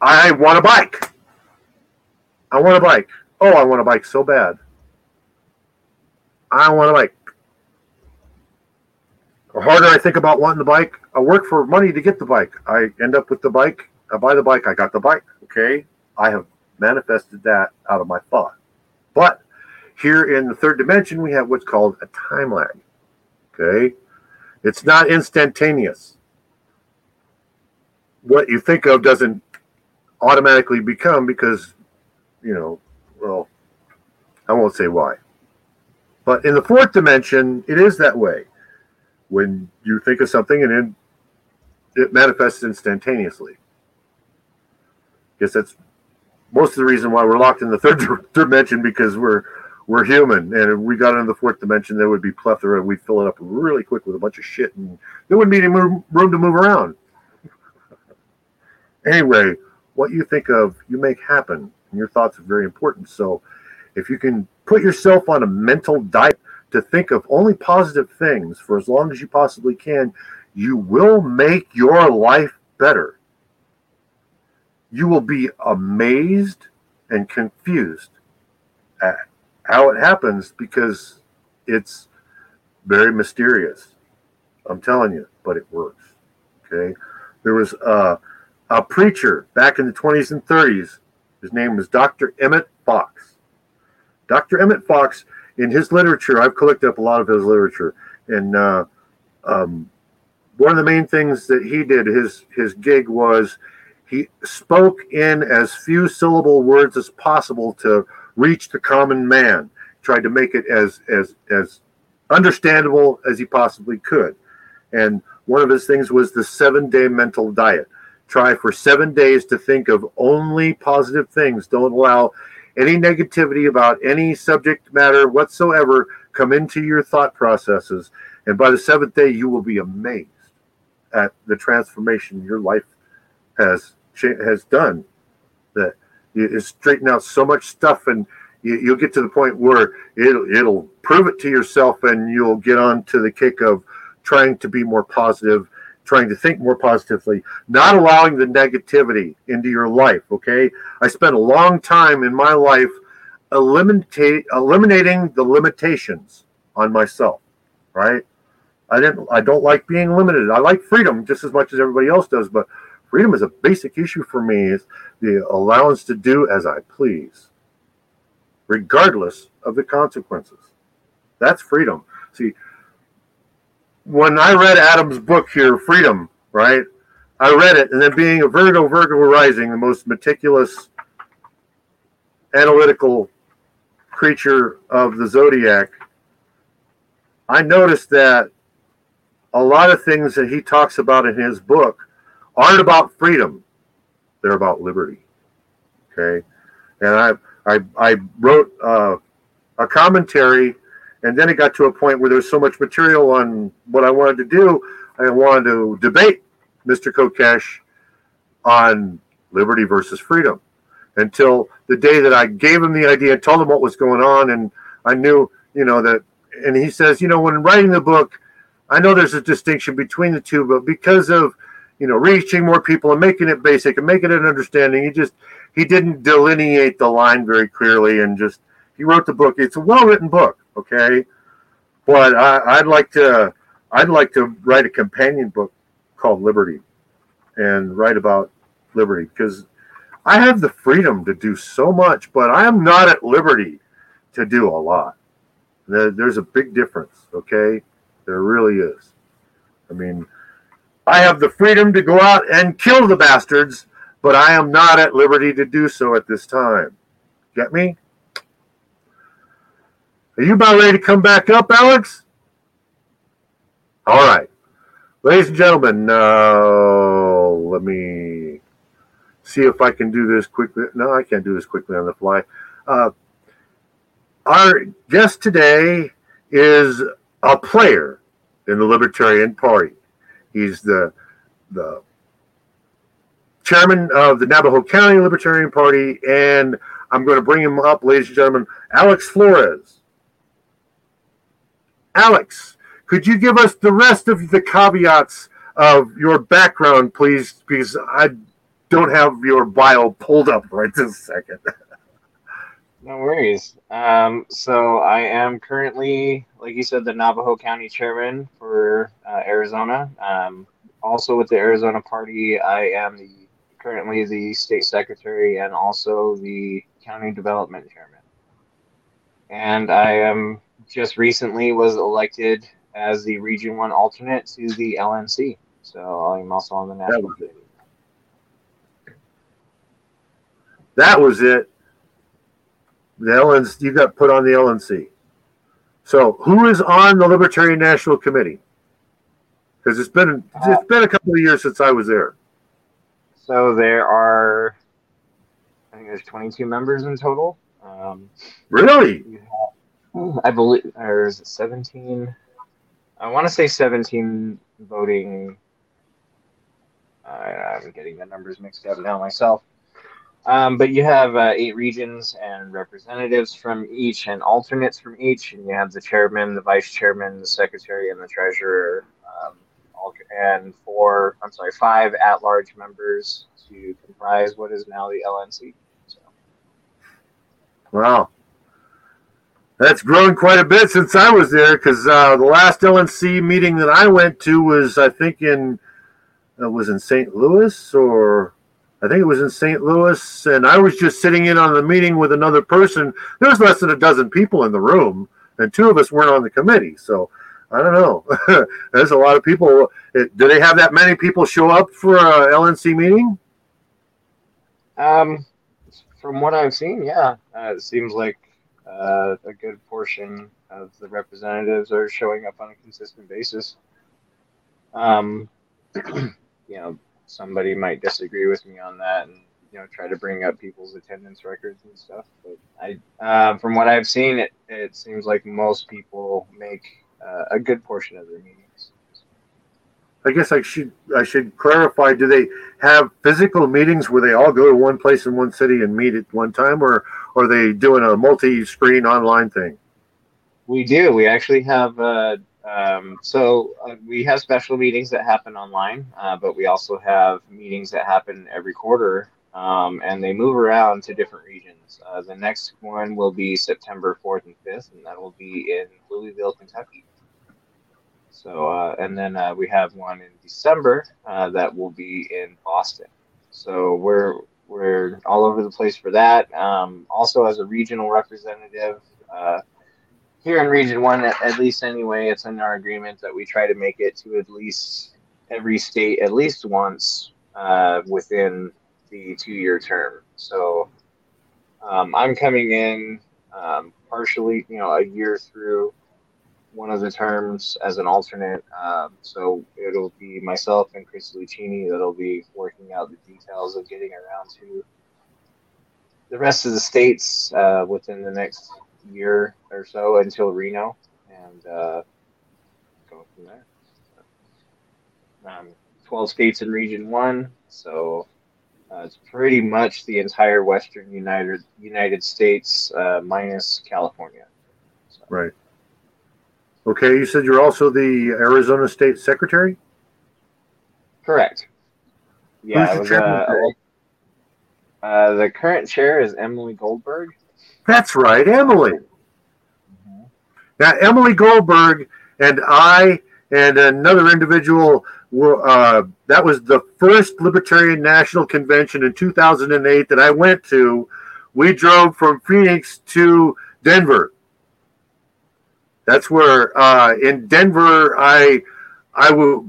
S1: I want a bike. I want a bike. Oh, I want a bike so bad. I want a bike. The harder I think about wanting the bike, I work for money to get the bike. I end up with the bike. I buy the bike. I got the bike. Okay. I have manifested that out of my thought. But here in the third dimension, we have what's called a time lag. Okay. It's not instantaneous. What you think of doesn't automatically become because, you know, well, I won't say why. But in the fourth dimension, it is that way. When you think of something and then it manifests instantaneously. I Guess that's most of the reason why we're locked in the third <laughs> dimension because we're we're human, and if we got into the fourth dimension, there would be plethora, and we'd fill it up really quick with a bunch of shit, and there wouldn't be any room to move around. anyway, what you think of, you make happen, and your thoughts are very important. So, if you can put yourself on a mental diet to think of only positive things for as long as you possibly can, you will make your life better. You will be amazed and confused at how it happens because it's very mysterious. I'm telling you, but it works. Okay. There was a, a preacher back in the 20s and 30s. His name was Dr. Emmett Fox. Dr. Emmett Fox, in his literature, I've collected up a lot of his literature, and uh, um, one of the main things that he did, his his gig was he spoke in as few syllable words as possible to reach the common man. Tried to make it as as as understandable as he possibly could. And one of his things was the seven day mental diet. Try for seven days to think of only positive things. Don't allow any negativity about any subject matter whatsoever come into your thought processes. And by the seventh day, you will be amazed at the transformation your life has has done. That it straightened out so much stuff, and you, will get to the point where it'll it'll prove it to yourself, and you'll get on to the kick of trying to be more positive, trying to think more positively, not allowing the negativity into your life. Okay. I spent a long time in my life eliminate, eliminating the limitations on myself, right? I didn't, I don't like being limited. I like freedom just as much as everybody else does, but freedom is a basic issue for me. Is the allowance to do as I please, regardless of the consequences. That's freedom. See, when I read Adam's book here, Freedom, right? I read it, and then being a Virgo, Virgo rising, the most meticulous, analytical creature of the zodiac, I noticed that a lot of things that he talks about in his book aren't about freedom; they're about liberty. Okay, and I I I wrote uh, a commentary and then it got to a point where there's so much material on what I wanted to do. I wanted to debate Mr. Kokesh on liberty versus freedom until the day that I gave him the idea, and told him what was going on, and I knew, you know, that. And he says, you know, when writing the book, I know there's a distinction between the two, but because of, you know, reaching more people and making it basic and making it an understanding, he just he didn't delineate the line very clearly, and just he wrote the book. It's a well written book okay? But I, would like to I'd like to write a companion book called Liberty and write about liberty because I have the freedom to do so much, but I am not at liberty to do a lot. There's a big difference, okay? There really is. I mean, I have the freedom to go out and kill the bastards, but I am not at liberty to do so at this time. Get me? Are you about ready to come back up, Alex? All right. Ladies and gentlemen, uh, let me see if I can do this quickly. No, I can't do this quickly on the fly. Uh, our guest today is a player in the Libertarian Party. He's the the chairman of the Navajo County Libertarian Party, and I'm going to bring him up, ladies and gentlemen, Alex Flores. Alex, could you give us the rest of the caveats of your background, please? Because I don't have your bio pulled up right this second. <laughs>
S3: no worries. Um, so I am currently, like you said, the Navajo County Chairman for uh, Arizona. Um, also with the Arizona Party, I am the currently the state secretary and also the county development chairman. And I am just recently was elected as the Region One alternate to the LNC. So I'm also on the national committee.
S1: That was it. The LNC, you got put on the LNC. So who is on the Libertarian National Committee? Because it's been it's been a couple of years since I was there.
S3: So there are, I think there's 22 members in total. Um,
S1: really?
S3: I believe there's 17. I want to say 17 voting. I, am getting the numbers mixed up now myself. Um, but you have uh, eight regions and representatives from each and alternates from each. And you have the chairman, the vice chairman, the secretary, and the treasurer. Um, and four, I'm sorry, five at large members to comprise what is now the LNC. So.
S1: Wow. That's grown quite a bit since I was there because uh, the last LNC meeting that I went to was, I think, in uh, was in St. Louis or I think it was in St. Louis, and I was just sitting in on the meeting with another person. There was less than a dozen people in the room, and two of us weren't on the committee. So I don't know. <laughs> There's a lot of people. Do they have that many people show up for a LNC meeting?
S3: Um, from what I've seen, yeah, uh, it seems like uh, a good portion of the representatives are showing up on a consistent basis. Um, <clears throat> you know, somebody might disagree with me on that and you know try to bring up people's attendance records and stuff. But I, uh, from what I've seen, it it seems like most people make uh, a good portion of their meetings.
S1: I guess I should I should clarify. Do they have physical meetings where they all go to one place in one city and meet at one time, or are they doing a multi-screen online thing?
S3: We do. We actually have uh, Um, so uh, we have special meetings that happen online, uh, but we also have meetings that happen every quarter, um, and they move around to different regions. Uh, the next one will be September 4th and 5th, and that will be in Louisville, Kentucky. So, uh, and then uh, we have one in December uh, that will be in Boston. So we're we're all over the place for that. Um, also, as a regional representative here in Region One, at, least anyway, it's in our agreement that we try to make it to at least every state at least once uh, within the two-year term. So um, I'm coming in um, partially, you know, a year through one of the terms as an alternate. Um, so it'll be myself and Chris Lucchini that'll be working out the details of getting around to the rest of the states uh, within the next year or so until Reno and uh, go from there. Um, 12 states in Region 1, so uh, it's pretty much the entire Western United United States uh, minus California.
S1: So. Right. Okay, you said you're also the Arizona State Secretary?
S3: Correct. Yeah, was, uh, uh, the current chair is Emily Goldberg.
S1: That's right, Emily. Mm-hmm. Now, Emily Goldberg and I and another individual were, uh, that was the first Libertarian National Convention in 2008 that I went to. We drove from Phoenix to Denver that's where uh, in Denver, I I will.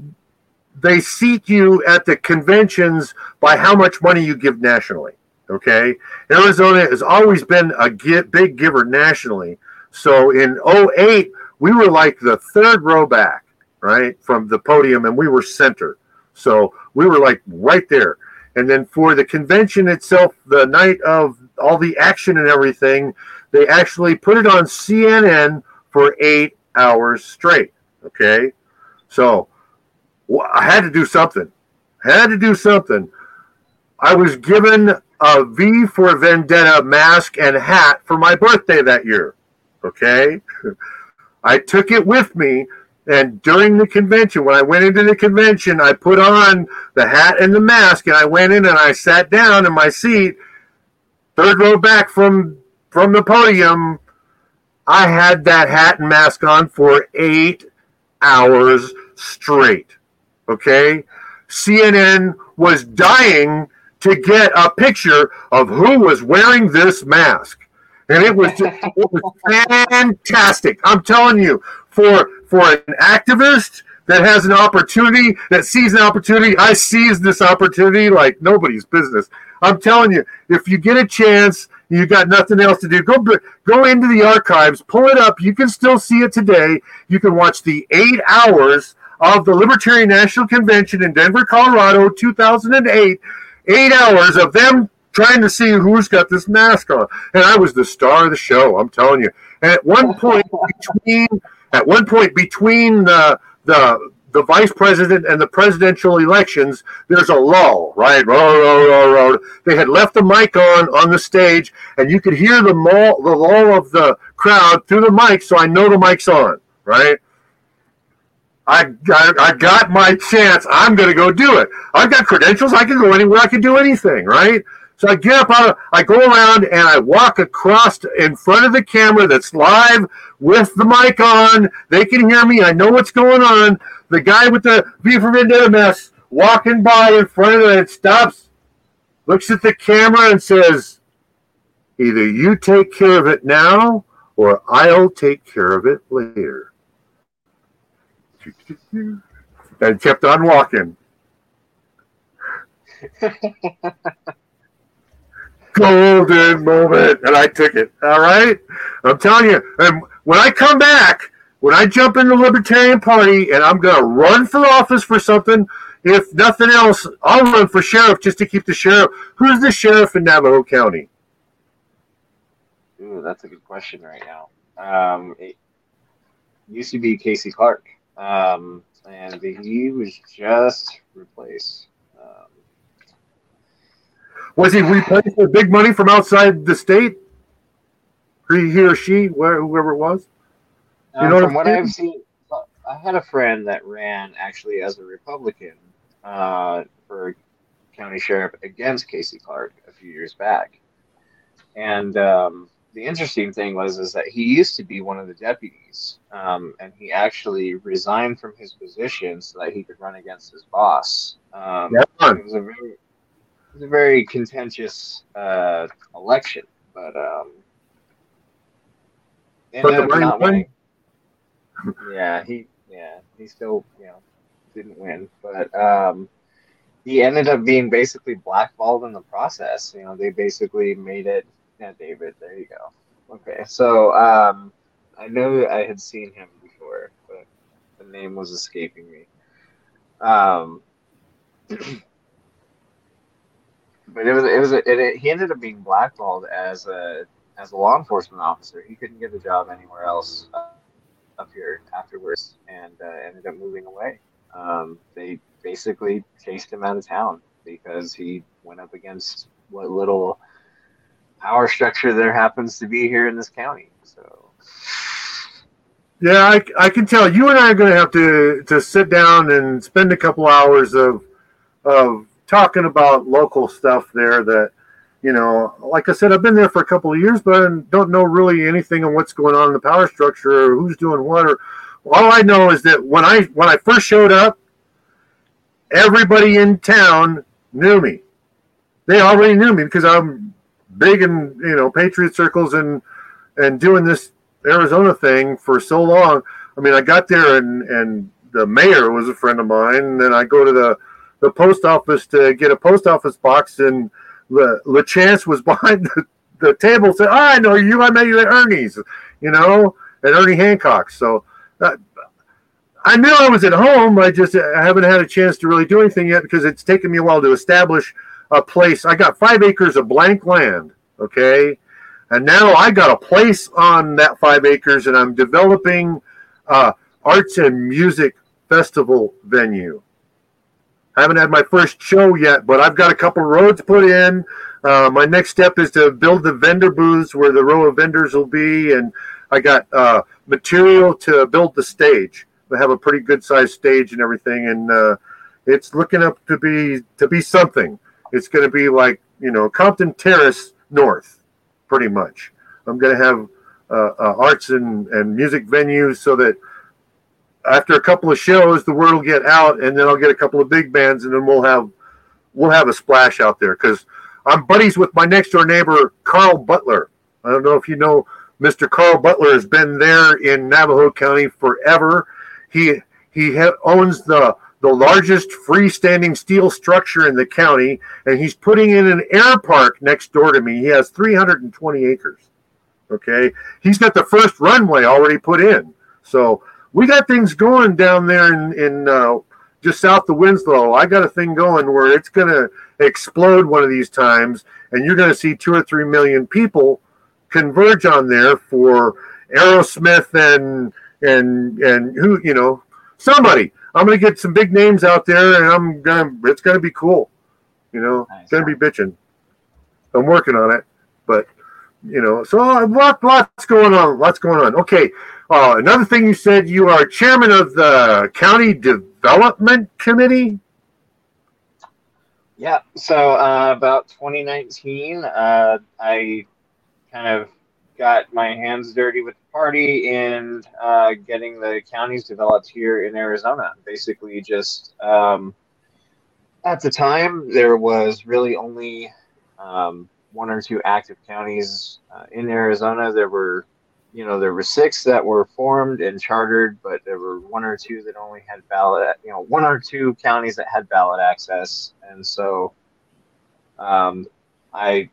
S1: They seat you at the conventions by how much money you give nationally. Okay, Arizona has always been a big giver nationally. So in 08, we were like the third row back, right, from the podium, and we were center. So we were like right there. And then for the convention itself, the night of all the action and everything, they actually put it on CNN for eight hours straight. Okay. So I had to do something. I had to do something. I was given a V for Vendetta mask and hat for my birthday that year. Okay. <laughs> I took it with me. And during the convention, when I went into the convention, I put on the hat and the mask and I went in and I sat down in my seat, third row back from from the podium, I had that hat and mask on for eight hours straight. Okay? CNN was dying to get a picture of who was wearing this mask. And it was just, <laughs> it was fantastic. I'm telling you, for for an activist that has an opportunity, that sees an opportunity, I seize this opportunity like nobody's business. I'm telling you, if you get a chance you got nothing else to do. Go go into the archives, pull it up. You can still see it today. You can watch the eight hours of the Libertarian National Convention in Denver, Colorado, 2008. Eight hours of them trying to see who's got this mask on, and I was the star of the show. I'm telling you. And at one <laughs> point between at one point between the the the vice president and the presidential elections, there's a lull, right? They had left the mic on on the stage, and you could hear the, mall, the lull of the crowd through the mic, so I know the mic's on, right? I, I, I got my chance. I'm going to go do it. I've got credentials. I can go anywhere. I can do anything, right? So I get up out I go around and I walk across in front of the camera that's live with the mic on. They can hear me. I know what's going on the guy with the V for Vendetta mess walking by in front of it stops, looks at the camera and says, Either you take care of it now or I'll take care of it later. And kept on walking. Golden moment. And I took it. All right. I'm telling you. And when I come back, when I jump in the Libertarian Party and I'm to run for office for something, if nothing else, I'll run for sheriff just to keep the sheriff. Who's the sheriff in Navajo County?
S3: Ooh, that's a good question right now. Um, it used to be Casey Clark, um, and he was just replaced. Um,
S1: was he replaced with big money from outside the state? He, he or she, where, whoever it was?
S3: you know from what I've seen, I had a friend that ran actually as a Republican uh, for county sheriff against Casey Clark a few years back, and um, the interesting thing was is that he used to be one of the deputies, um, and he actually resigned from his position so that he could run against his boss. Um,
S1: Yeah.
S3: it was a very, it was a very contentious uh, election, but um,
S1: But
S3: up not winning. yeah, he yeah he still you know didn't win, but um, he ended up being basically blackballed in the process. You know, they basically made it. Yeah, David, there you go. Okay, so um, I know I had seen him before, but the name was escaping me. Um, <clears throat> but it was it was a, it, it, he ended up being blackballed as a as a law enforcement officer. He couldn't get a job anywhere else uh, up here afterwards, and uh, ended up moving away. Um, they basically chased him out of town because he went up against what little power structure there happens to be here in this county. So
S1: Yeah, I, I can tell you and I are going to have to to sit down and spend a couple hours of of talking about local stuff there. That you know, like I said, I've been there for a couple of years, but I don't know really anything on what's going on in the power structure or who's doing what. Or all I know is that when I when I first showed up, everybody in town knew me. They already knew me because I'm big in you know patriot circles and and doing this Arizona thing for so long. I mean, I got there and and the mayor was a friend of mine. And then I go to the the post office to get a post office box, and Le, LeChance was <laughs> behind the, the table. Said, oh, "I know you. I met you at Ernie's, you know, at Ernie Hancock's." So. Uh, I knew I was at home. I just I haven't had a chance to really do anything yet because it's taken me a while to establish a place. I got five acres of blank land. Okay, and now I got a place on that five acres, and I'm developing uh, arts and music festival venue. I haven't had my first show yet, but I've got a couple roads put in. Uh, my next step is to build the vendor booths where the row of vendors will be, and I got uh, material to build the stage. I have a pretty good sized stage and everything, and uh, it's looking up to be to be something. It's going to be like you know Compton Terrace North, pretty much. I'm going to have uh, uh, arts and, and music venues so that after a couple of shows, the word will get out, and then I'll get a couple of big bands, and then we'll have we'll have a splash out there because I'm buddies with my next door neighbor Carl Butler. I don't know if you know Mr. Carl Butler has been there in Navajo County forever. He he ha- owns the the largest freestanding steel structure in the county, and he's putting in an air park next door to me. He has 320 acres. Okay, he's got the first runway already put in, so we got things going down there in in uh, just south of Winslow. I got a thing going where it's going to explode one of these times, and you're going to see two or three million people converge on there for Aerosmith and and and who you know somebody. I'm gonna get some big names out there, and I'm gonna. It's gonna be cool. You know,
S3: Nice.
S1: it's gonna be bitching. I'm working on it, but you know, so uh, lot, lots going on. Lots going on. Okay. Uh, another thing you said, you are chairman of the county development committee.
S3: Yeah. So uh, about 2019, uh, I kind of got my hands dirty with party in uh, getting the counties developed here in Arizona. Basically, just um, at the time there was really only um, one or two active counties uh, in Arizona. There were you know there were six that were formed and chartered but there were one or two that only had ballot you know one or two counties that had ballot access and so um, i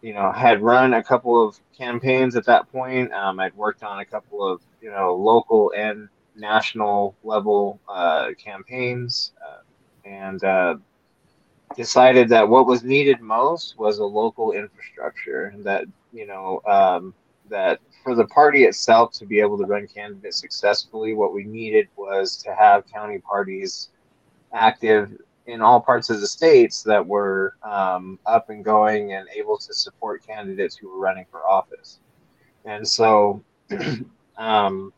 S3: you know had run a couple of campaigns at that point. Um, i'd worked on a couple of you know local and national level uh, campaigns uh, and uh, decided that what was needed most was a local infrastructure that you know um, that for the party itself to be able to run candidates successfully, what we needed was to have county parties active in all parts of the states that were um, up and going and able to support candidates who were running for office. And so <clears throat> um,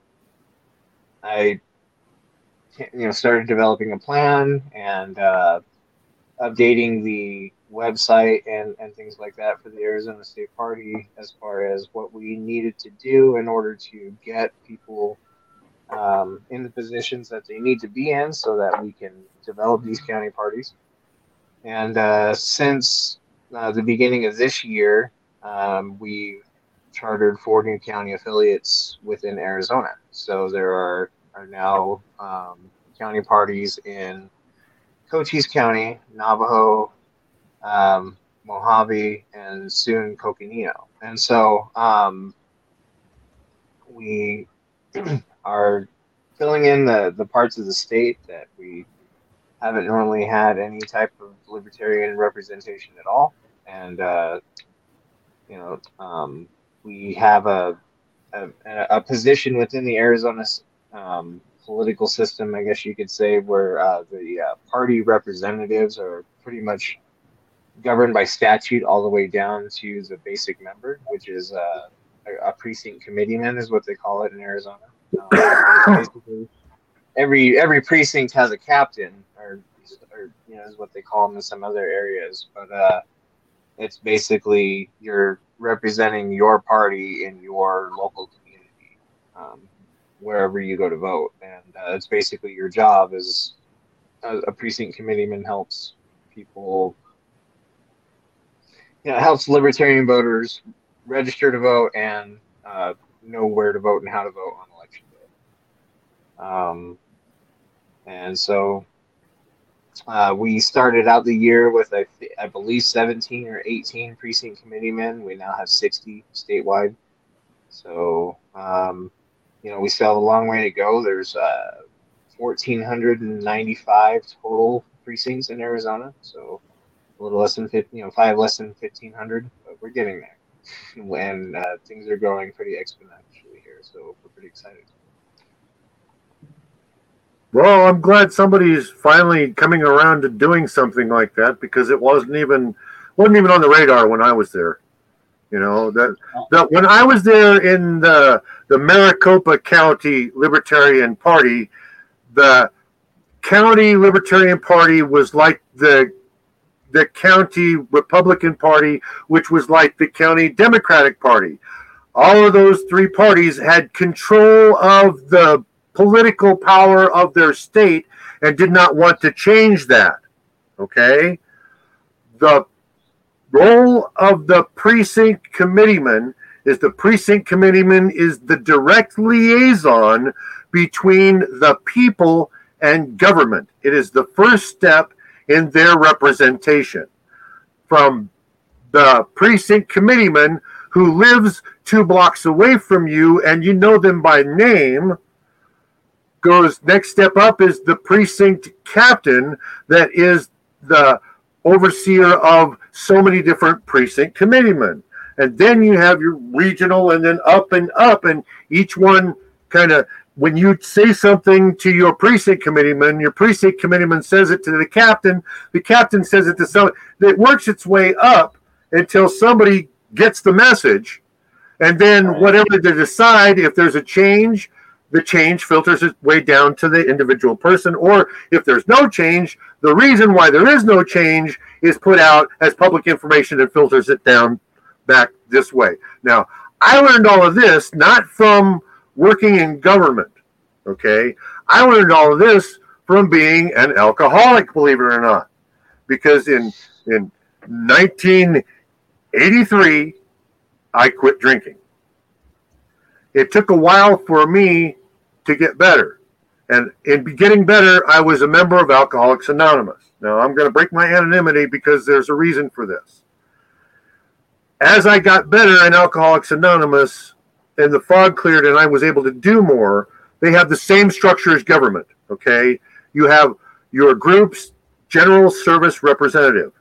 S3: I you know started developing a plan and uh, updating the website and, and things like that for the Arizona State Party as far as what we needed to do in order to get people um, in the positions that they need to be in so that we can develop these county parties. And uh, since uh, the beginning of this year, um, we chartered four new county affiliates within Arizona. So there are, are now um, county parties in Cochise County, Navajo, um, Mohave, and soon Coconino. And so um, we <clears throat> are filling in the, the parts of the state that we haven't normally had any type of libertarian representation at all. And, uh, you know, um, we have a, a, a, position within the Arizona um, political system, I guess you could say, where uh, the uh, party representatives are pretty much governed by statute all the way down to the basic member, which is uh, a, a precinct committeeman, is what they call it in Arizona. <coughs> Um, every every precinct has a captain, or, or you know, is what they call them in some other areas. But uh, it's basically you're representing your party in your local community, um, wherever you go to vote, and uh, it's basically your job as a, a precinct committeeman helps people you know, helps libertarian voters register to vote and uh, know where to vote and how to vote on. Um, and so uh, we started out the year with, I, I believe, 17 or 18 precinct committeemen. We now have 60 statewide. So, um, you know, we still have a long way to go. There's uh, 1,495 total precincts in Arizona. So, a little less than 50, you know, five less than 1,500, but we're getting there. <laughs> And uh, things are growing pretty exponentially here. So, we're pretty excited.
S1: Well, I'm glad somebody's finally coming around to doing something like that because it wasn't even wasn't even on the radar when I was there. You know that that when I was there in the the Maricopa County Libertarian Party, the county Libertarian Party was like the the county Republican Party, which was like the county Democratic Party. All of those three parties had control of the political power of their state and did not want to change that. Okay? The role of the precinct committeeman is the precinct committeeman is the direct liaison between the people and government. It is the first step in their representation. From the precinct committeeman who lives two blocks away from you and you know them by name goes next step up is the precinct captain that is the overseer of so many different precinct committeemen. And then you have your regional and then up and up and each one kind of when you say something to your precinct committeeman your precinct committeeman says it to the captain the captain says it to someone it works its way up until somebody gets the message. And then whatever they decide if there's a change the change filters its way down to the individual person. Or if there's no change, the reason why there is no change is put out as public information and filters it down back this way. Now, I learned all of this not from working in government. Okay. I learned all of this from being an alcoholic, believe it or not. Because in in 1983, I quit drinking. It took a while for me to get better. And in getting better, I was a member of Alcoholics Anonymous. Now, I'm going to break my anonymity because there's a reason for this. As I got better in Alcoholics Anonymous and the fog cleared and I was able to do more, they have the same structure as government. Okay. You have your group's general service representative.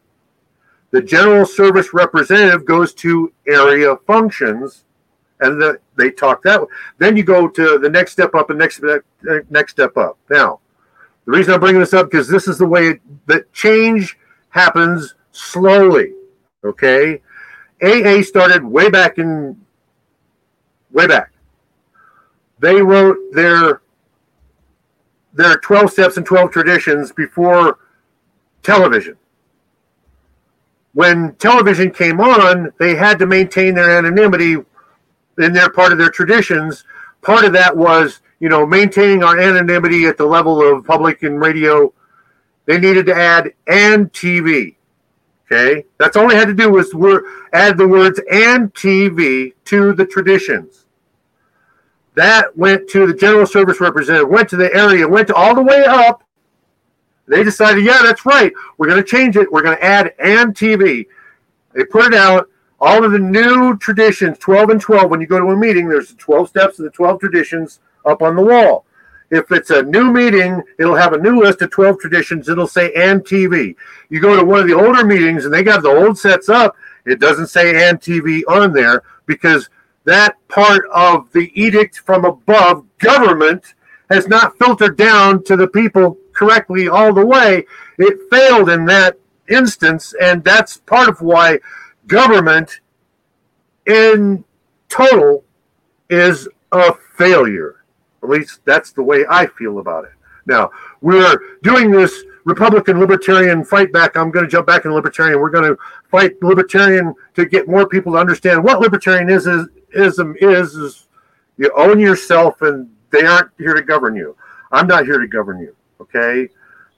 S1: The general service representative goes to area functions and the, they talk that way. Then you go to the next step up and next next step up. Now, the reason I'm bringing this up because this is the way that change happens slowly. Okay, AA started way back in way back. They wrote their their 12 steps and 12 traditions before television. When television came on, they had to maintain their anonymity in their part of their traditions. Part of that was, you know, maintaining our anonymity at the level of public and radio. They needed to add and TV. Okay, that's all they had to do was add the words and TV to the traditions. That went to the general service representative, went to the area, went all the way up. They decided, yeah, that's right. We're going to change it. We're going to add and TV. They put it out. All of the new traditions, 12 and 12, when you go to a meeting, there's the 12 steps and the 12 traditions up on the wall. If it's a new meeting, it'll have a new list of 12 traditions. It'll say and TV. You go to one of the older meetings and they got the old sets up, it doesn't say and TV on there because that part of the edict from above government has not filtered down to the people correctly all the way. It failed in that instance, and that's part of why government in total is a failure. At least that's the way I feel about it. Now, we're doing this Republican libertarian fight back. I'm going to jump back in libertarian. We're going to fight libertarian to get more people to understand what libertarianism is, is, is you own yourself and they aren't here to govern you. I'm not here to govern you. Okay.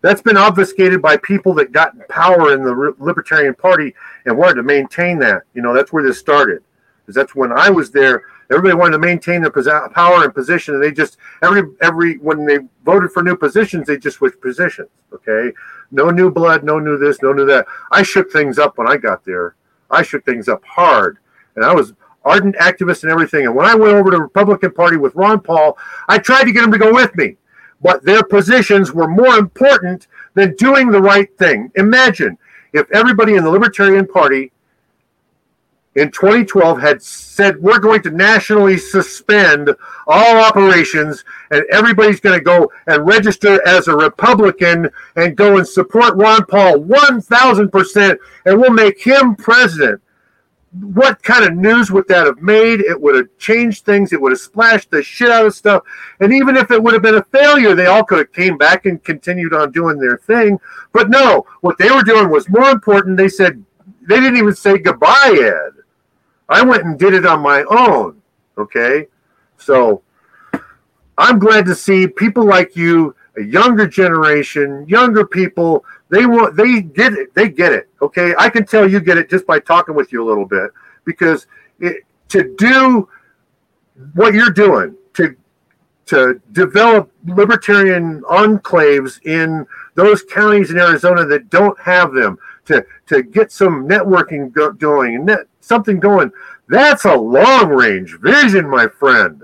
S1: That's been obfuscated by people that got power in the Libertarian Party and wanted to maintain that. You know, that's where this started. Because that's when I was there everybody wanted to maintain their power and position, and they just every every when they voted for new positions, they just switched positions. Okay, no new blood, no new this, no new that. I shook things up when I got there. I shook things up hard, and I was ardent activist and everything. And when I went over to the Republican Party with Ron Paul, I tried to get him to go with me, but their positions were more important than doing the right thing. Imagine if everybody in the Libertarian Party in 2012 had said we're going to nationally suspend all operations and everybody's going to go and register as a Republican and go and support Ron Paul 1000% and we'll make him president. What kind of news would that have made? It would have changed things. It would have splashed the shit out of stuff. And even if it would have been a failure, they all could have came back and continued on doing their thing. But no, what they were doing was more important. They said they didn't even say goodbye, Ed I went and did it on my own. Okay. So I'm glad to see people like you, a younger generation, younger people, they want they get it. They get it. Okay. I can tell you get it just by talking with you a little bit because it, to do what you're doing, to to develop libertarian enclaves in those counties in Arizona that don't have them, to to get some networking go- going and net, something going. That's a long range vision, my friend.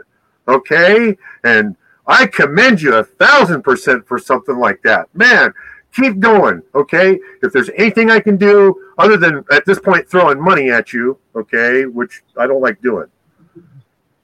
S1: Okay, and I commend you a thousand percent for something like that, man. Keep going, okay? If there's anything I can do other than at this point throwing money at you, okay, which I don't like doing.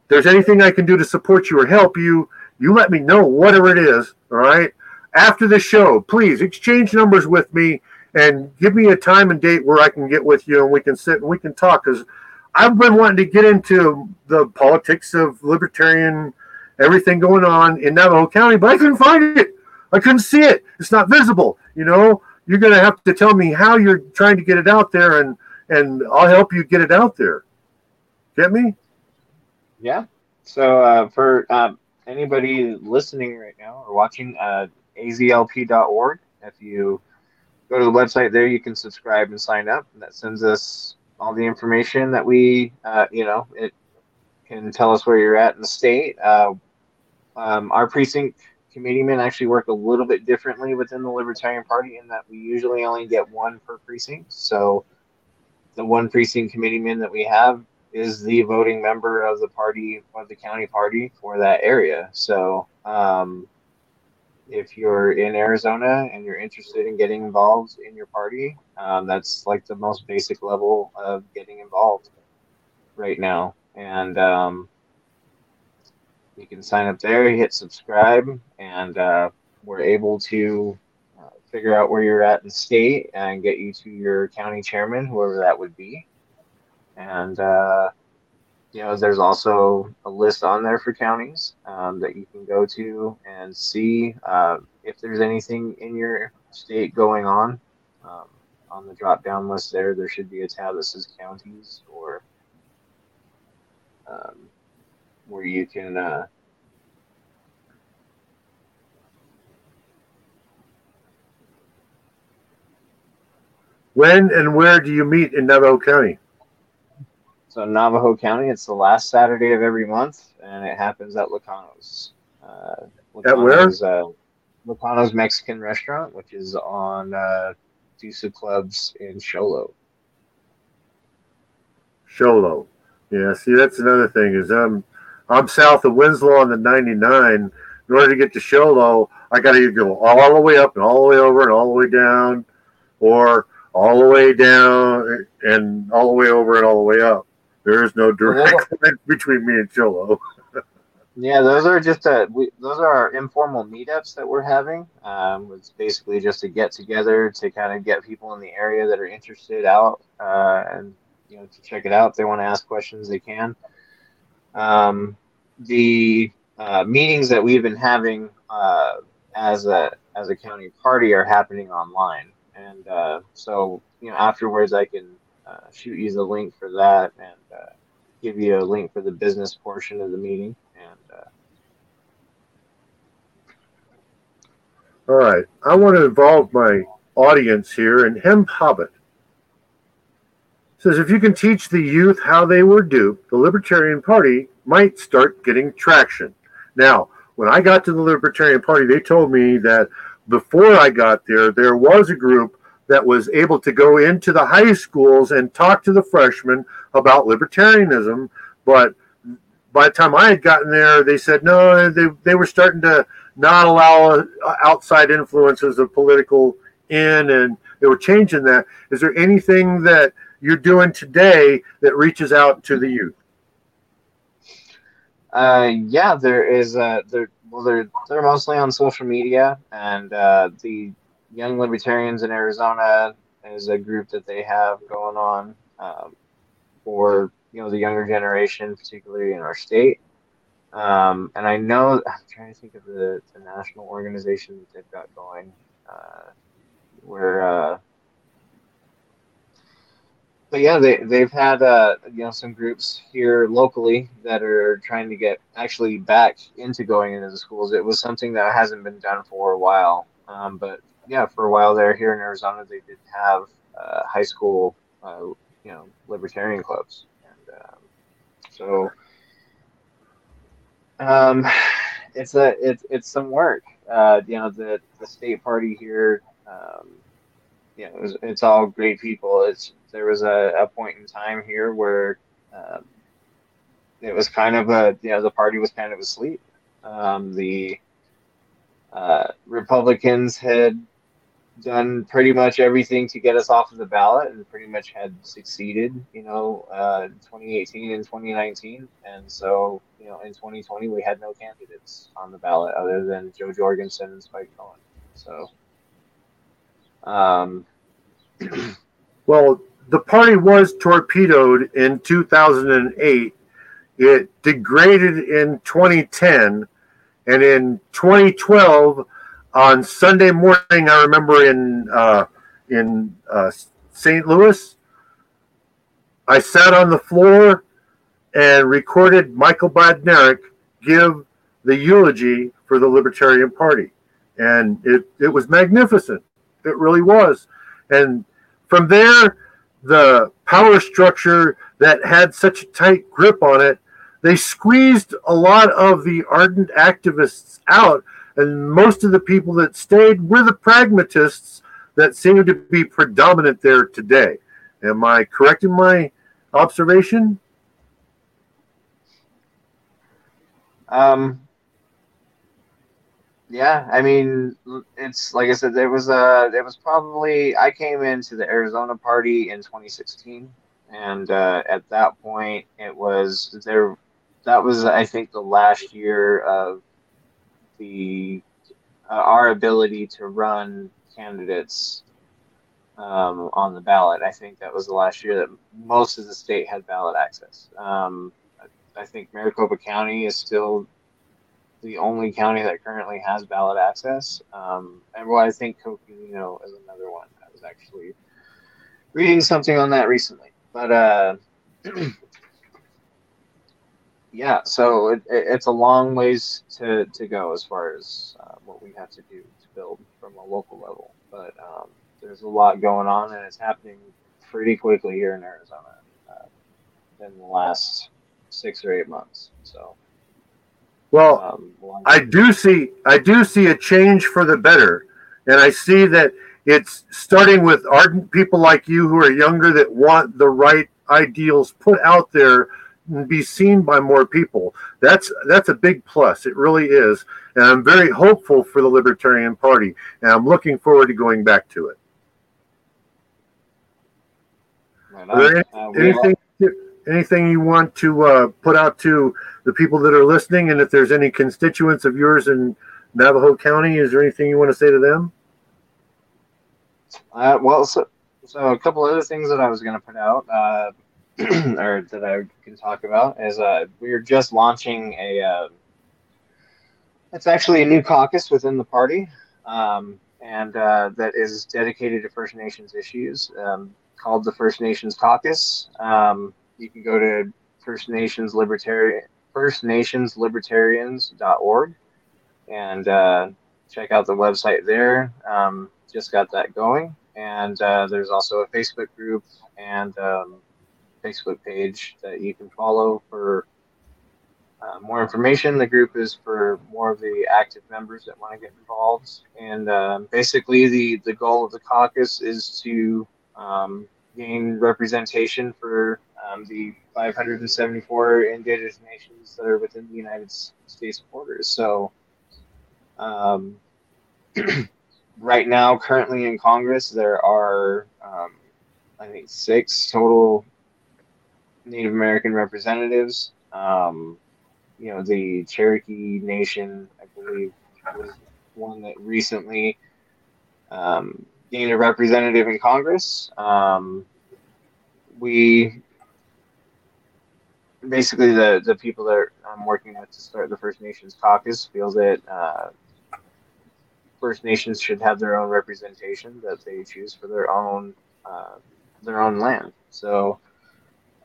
S1: There's anything I can do to support you or help you, you let me know, whatever it is, all right? After the show, please exchange numbers with me and give me a time and date where I can get with you and we can sit and we can talk because I've been wanting to get into the politics of libertarian everything going on in Navajo County, but I couldn't find it. I couldn't see it. It's not visible. You know, you're going to have to tell me how you're trying to get it out there, and and I'll help you get it out there. Get me?
S3: Yeah. So uh, for um, anybody listening right now or watching, uh, azlp.org. If you go to the website there, you can subscribe and sign up. And that sends us all the information that we, uh, you know, it can tell us where you're at in the state. Uh, um, our precinct committeemen actually work a little bit differently within the Libertarian Party in that we usually only get one per precinct. So the one precinct committeeman that we have is the voting member of the party of the county party for that area. So um, if you're in Arizona and you're interested in getting involved in your party, um, that's like the most basic level of getting involved right now. And um, you can sign up there, hit subscribe, and uh, we're able to uh, figure out where you're at in state and get you to your county chairman, whoever that would be. And uh, you know, there's also a list on there for counties um, that you can go to and see uh, if there's anything in your state going on. Um, on the drop down list there, there should be a tab that says counties or um, where you can. Uh,
S1: when and where do you meet in Navajo County?
S3: So Navajo County, it's the last Saturday of every month, and it happens at Locano's. Uh,
S1: at where?
S3: Uh, Locano's Mexican Restaurant, which is on uh, Deuce of Clubs in Show Low.
S1: Show Low. Yeah, see, that's another thing is I'm I'm south of Winslow on the 99. In order to get to Show Low, I got to go all the way up and all the way over and all the way down, or all the way down and all the way over and all the way up. There is no direct <laughs> line between me and Show Low.
S3: yeah, those are just a, we, those are our informal meetups that we're having. Um, it's basically just a get together to kind of get people in the area that are interested out uh, and you know to check it out. If they want to ask questions, they can. Um, the uh, meetings that we've been having uh, as a as a county party are happening online, and uh, so you know afterwards I can uh, shoot you the link for that and uh, give you a link for the business portion of the meeting. And uh,
S1: all right, I want to involve my audience here. And Hem Hobbit says, if you can teach the youth how they were duped, the Libertarian Party might start getting traction. Now, when I got to the Libertarian Party, they told me that before I got there, there was a group that was able to go into the high schools and talk to the freshmen about libertarianism. But by the time I had gotten there, they said no, they, they were starting to not allow uh, outside influences of political in, and they were changing that. Is there anything that you're doing today that reaches out to the youth?
S3: Uh, yeah, there is. Uh, well, they're they're mostly on social media, and uh, the Young Libertarians in Arizona is a group that they have going on um, for you know the younger generation, particularly in our state. Um, and I know I'm trying to think of the, the national organization that they've got going, uh, where. But yeah, they they've had uh, you know some groups here locally that are trying to get actually back into going into the schools. It was something that hasn't been done for a while, um, but yeah, for a while there here in Arizona, they did have uh, high school, uh, you know, libertarian clubs, and um, so um, <sighs> it's a it's it's some work. Uh, you know, the the state party here, um, you know, it was, it's all great people. It's there was a, a point in time here where um, it was kind of a you know the party was kind of asleep. Um, the uh, Republicans had done pretty much everything to get us off of the ballot and pretty much had succeeded, you know, uh, 2018 and 2019. And so, you know, in 2020, we had no candidates on the ballot other than Jo Jorgensen and Spike Cohen. So, um, <clears throat>
S1: well, the party was torpedoed in 2008. It degraded in 2010. And in 2012, on Sunday morning, I remember in uh, in uh, St. Louis, I sat on the floor and recorded Michael Badnarik give the eulogy for the Libertarian Party, and it it was magnificent. It really was, and from there, the power structure that had such a tight grip on it, they squeezed a lot of the ardent activists out and most of the people that stayed were the pragmatists that seem to be predominant there today. Am I correct in my observation?
S3: Um, yeah, I mean, it's like I said, there was a, there was probably I came into the Arizona party in 2016, and uh, at that point, it was there. That was, I think, the last year of the uh, our ability to run candidates um, on the ballot. I think that was the last year that most of the state had ballot access. Um, I think Maricopa County is still the only county that currently has ballot access. Um, and well, I think Coconino is another one. I was actually reading something on that recently. But uh, <clears throat> yeah, so it, it, it's a long ways to, to go as far as uh, what we have to do to build from a local level. But um, there's a lot going on, and it's happening pretty quickly here in Arizona uh, in the last six or eight months. So.
S1: Well, um, I do see I do see a change for the better, and I see that it's starting with ardent people like you who are younger that want the right ideals put out there and be seen by more people. That's that's a big plus. It really is, and I'm very hopeful for the Libertarian Party, and I'm looking forward to going back to it. Right uh, anything, anything you want to uh, put out to the people that are listening, and if there's any constituents of yours in Navajo County, is there anything you want to say to them?
S3: Uh, well, so, so a couple other things that I was going to put out, uh, <clears throat> or that I can talk about, is uh, we are just launching a. Uh, it's actually a new caucus within the party, um, and uh, that is dedicated to First Nations issues, um, called the First Nations Caucus. Um, you can go to First Nations Libertarian First Nations Libertarians.org and uh, check out the website there. Um, just got that going, and uh, there's also a Facebook group and um, Facebook page that you can follow for uh, more information. The group is for more of the active members that want to get involved, and um, basically the the goal of the caucus is to um, gain representation for um, the 574 indigenous nations that are within the United States borders. So, um, <clears throat> right now, currently in Congress, there are, um, I think, six total Native American representatives. Um, you know, the Cherokee Nation, I believe, was one that recently um, gained a representative in Congress. Um, we basically the the people that I'm working with to start the First Nations caucus feel that uh, First Nations should have their own representation that they choose for their own uh, their own land. So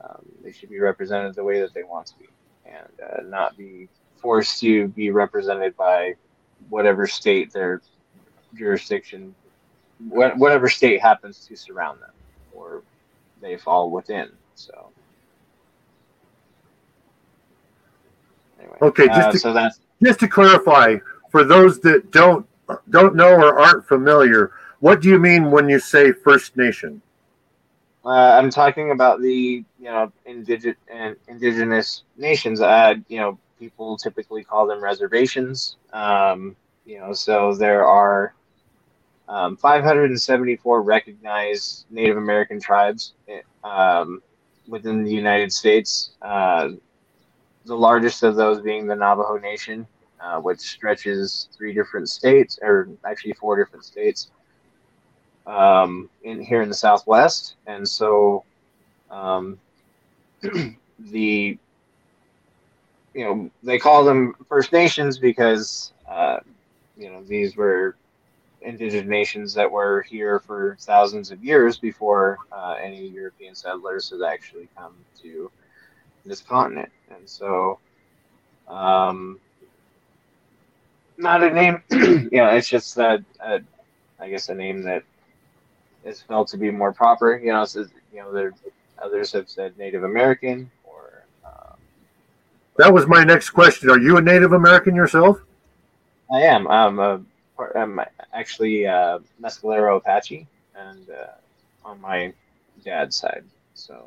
S3: um, they should be represented the way that they want to be, and uh, not be forced to be represented by whatever state their jurisdiction, whatever state happens to surround them, or they fall within. So.
S1: Anyway, okay, just uh, to,
S3: so that's
S1: just to clarify for those that don't don't know or aren't familiar, what do you mean when you say First Nation?
S3: Uh, I'm talking about the you know indigenous and indigenous nations. Uh, you know, people typically call them reservations. Um, you know, so there are um, 574 recognized Native American tribes um, within the United States. Uh, the largest of those being the Navajo Nation, uh, which stretches three different states, or actually four different states, um, in here in the Southwest. And so, um, <clears throat> the you know they call them First Nations because uh, you know these were indigenous nations that were here for thousands of years before uh, any European settlers had actually come to this continent. And so, um, not a name, <clears throat> you know, it's just that, uh, I guess, a name that is felt to be more proper. You know, so, you know, there others have said Native American or. Um,
S1: that was my next question. Are you a Native American yourself?
S3: I am. I'm a I'm actually uh, Mescalero Apache, and uh, on my dad's side. So.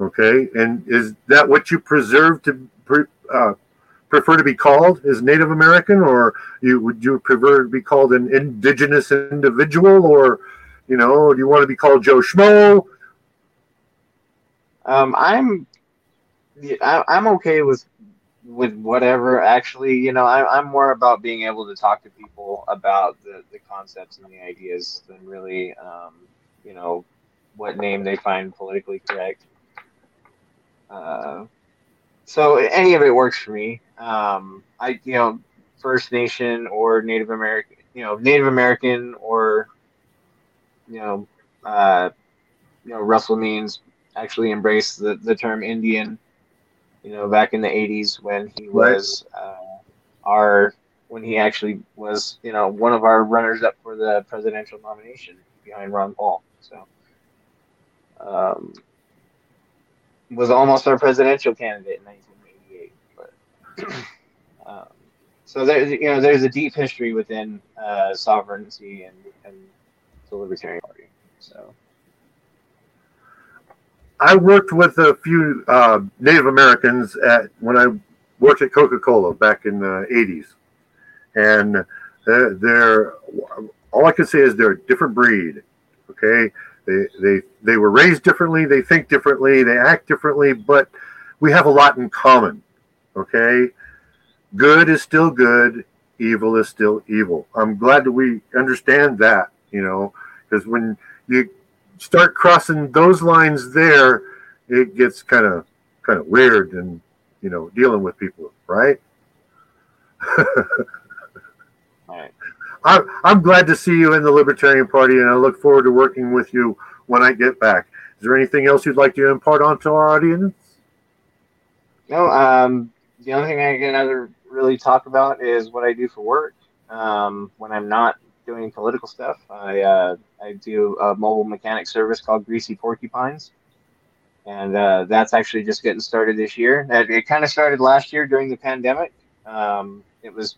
S1: Okay, and is that what you preserve to uh, prefer to be called? Is Native American, or you would you prefer to be called an indigenous individual, or you know, do you want to be called Joe Schmo?
S3: Um, I'm I'm okay with with whatever actually you know I, i'm more about being able to talk to people about the, the concepts and the ideas than really um, you know what name they find politically correct uh, so any of it works for me. Um, I you know First Nation or Native American, you know Native American or you know uh, you know Russell Means actually embraced the, the term Indian. You know, back in the '80s when he was uh, our when he actually was you know one of our runners up for the presidential nomination behind Ron Paul. So. Um, was almost our presidential candidate in 1988. But <clears throat> um, so there's you know there's a deep history within uh, sovereignty and, and the Libertarian Party. So
S1: I worked with a few uh, Native Americans at when I worked at Coca Cola back in the 80s, and they're, they're all I can say is they're a different breed. Okay, they they they were raised differently, they think differently, they act differently, but we have a lot in common. Okay, good is still good, evil is still evil. I'm glad that we understand that. You know, because when you start crossing those lines there, it gets kind of kind of weird and you know dealing with people, right? <laughs> I'm, I'm glad to see you in the Libertarian Party, and I look forward to working with you when I get back. Is there anything else you'd like to impart onto our audience?
S3: No, um, the only thing I can ever really talk about is what I do for work. Um, when I'm not doing political stuff, I uh, I do a mobile mechanic service called Greasy Porcupines, and uh, that's actually just getting started this year. It, it kind of started last year during the pandemic. Um, it was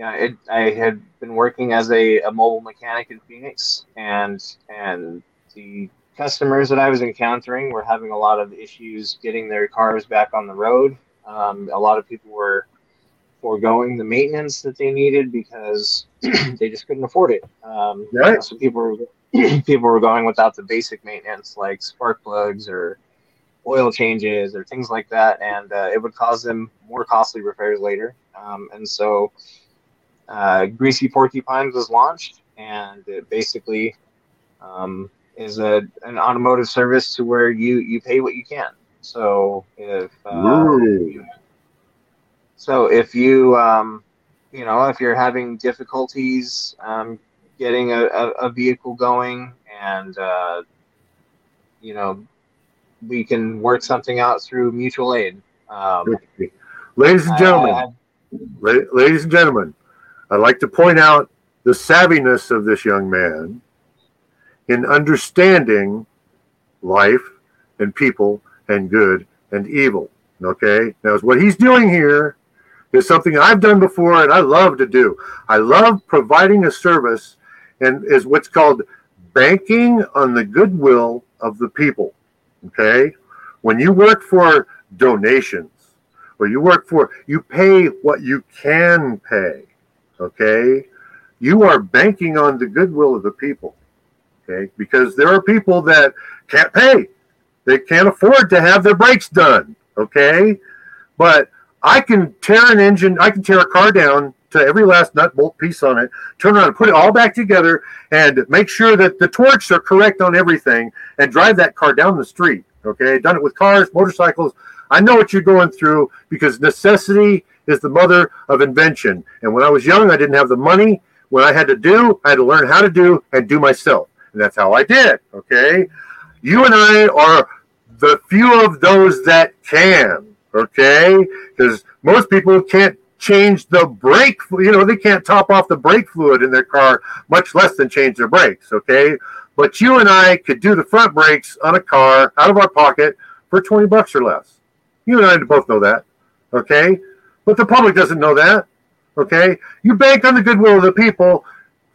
S3: yeah, it, I had been working as a, a mobile mechanic in Phoenix, and and the customers that I was encountering were having a lot of issues getting their cars back on the road. Um, a lot of people were foregoing the maintenance that they needed because <clears throat> they just couldn't afford it. Um,
S1: right.
S3: So people were <clears throat> people were going without the basic maintenance like spark plugs or oil changes or things like that, and uh, it would cause them more costly repairs later. Um, and so uh, Greasy Porcupines was launched, and it basically um, is a an automotive service to where you you pay what you can. So if uh, so, if you um, you know if you're having difficulties um, getting a, a, a, vehicle going, and uh, you know we can work something out through mutual aid. Um,
S1: ladies and gentlemen, I, I, ladies and gentlemen, I'd like to point out the savviness of this young man in understanding life and people and good and evil. Okay? Now, what he's doing here is something I've done before and I love to do. I love providing a service and is what's called banking on the goodwill of the people. Okay? When you work for donations or you work for, you pay what you can pay okay, you are banking on the goodwill of the people, okay, because there are people that can't pay, they can't afford to have their brakes done, okay, but I can tear an engine, I can tear a car down to every last nut bolt piece on it, turn around and put it all back together and make sure that the torques are correct on everything and drive that car down the street. Okay, done it with cars, motorcycles. I know what you're going through because necessity is the mother of invention. And when I was young, I didn't have the money. When I had to do, I had to learn how to do and do myself. And that's how I did. Okay. You and I are the few of those that can. Okay. Because most people can't change the brake. You know, they can't top off the brake fluid in their car, much less than change their brakes. Okay. But you and I could do the front brakes on a car out of our pocket for 20 bucks or less. You and I both know that. Okay. But the public doesn't know that. Okay? You bank on the goodwill of the people.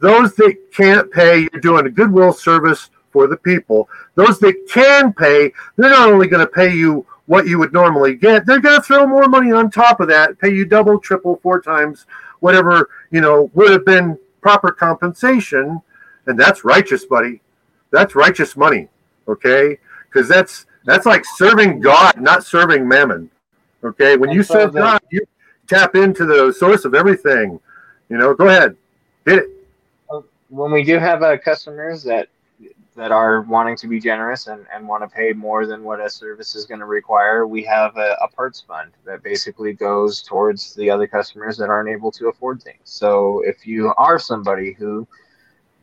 S1: Those that can't pay, you're doing a goodwill service for the people. Those that can pay, they're not only going to pay you what you would normally get, they're going to throw more money on top of that, pay you double, triple, four times whatever, you know, would have been proper compensation. And that's righteous, buddy. That's righteous money. Okay? Because that's that's like serving God, not serving mammon. Okay, when you serve God, you tap into the source of everything. You know, go ahead, hit it.
S3: When we do have uh, customers that that are wanting to be generous and, and want to pay more than what a service is going to require, we have a, a, parts fund that basically goes towards the other customers that aren't able to afford things. So if you are somebody who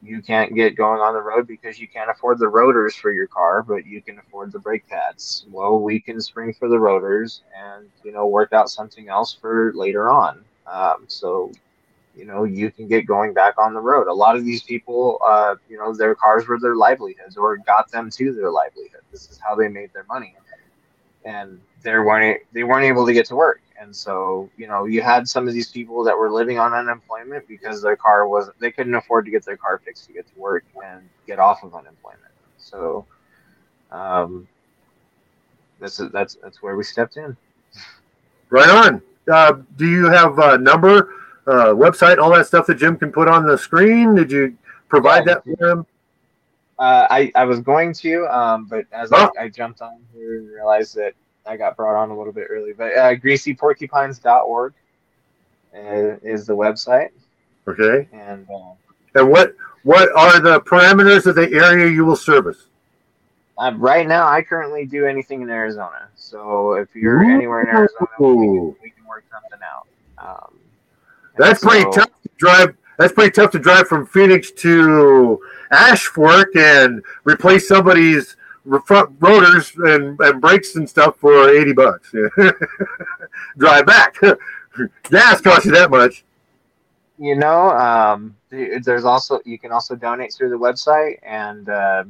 S3: you can't get going on the road because you can't afford the rotors for your car, but you can afford the brake pads, well, we can spring for the rotors and you know work out something else for later on. Um, so you know you can get going back on the road. A lot of these people uh, you know their cars were their livelihoods or got them to their livelihood. This is how they made their money. And they weren't they weren't able to get to work and so you know you had some of these people that were living on unemployment because their car wasn't they couldn't afford to get their car fixed to get to work and get off of unemployment so um that's that's that's where we stepped in
S1: right on uh, do you have a number uh, website, all that stuff that Jim can put on the screen? Did you provide yeah, that for him?
S3: Uh, I, I was going to, um, but as oh. I, I, jumped on here and realized that I got brought on a little bit early. But uh, greasyporcupines.org uh, is the website.
S1: Okay.
S3: And uh,
S1: and what what are the parameters of the area you will service?
S3: Uh, right now, I currently do anything in Arizona. So if you're Ooh. anywhere in Arizona, we can, we can work something out. Um,
S1: that's so, pretty tough to drive. That's pretty tough to drive from Phoenix to Ash Fork and replace somebody's front rotors and, and brakes and stuff for 80 bucks. <laughs> drive back. <laughs> Gas costs you that much.
S3: You know, um, there's also, you can also donate through the website and, uh,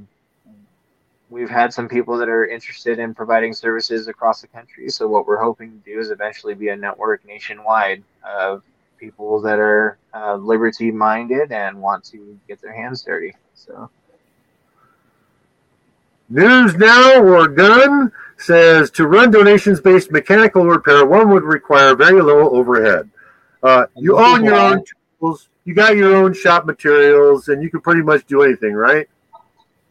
S3: we've had some people that are interested in providing services across the country. So what we're hoping to do is eventually be a network nationwide of people that are uh, liberty minded and want to get their hands dirty. So.
S1: News Now or Gun says to run donations based mechanical repair, one would require very low overhead. Uh, you own your own tools, you got your own shop materials, and you can pretty much do anything, right?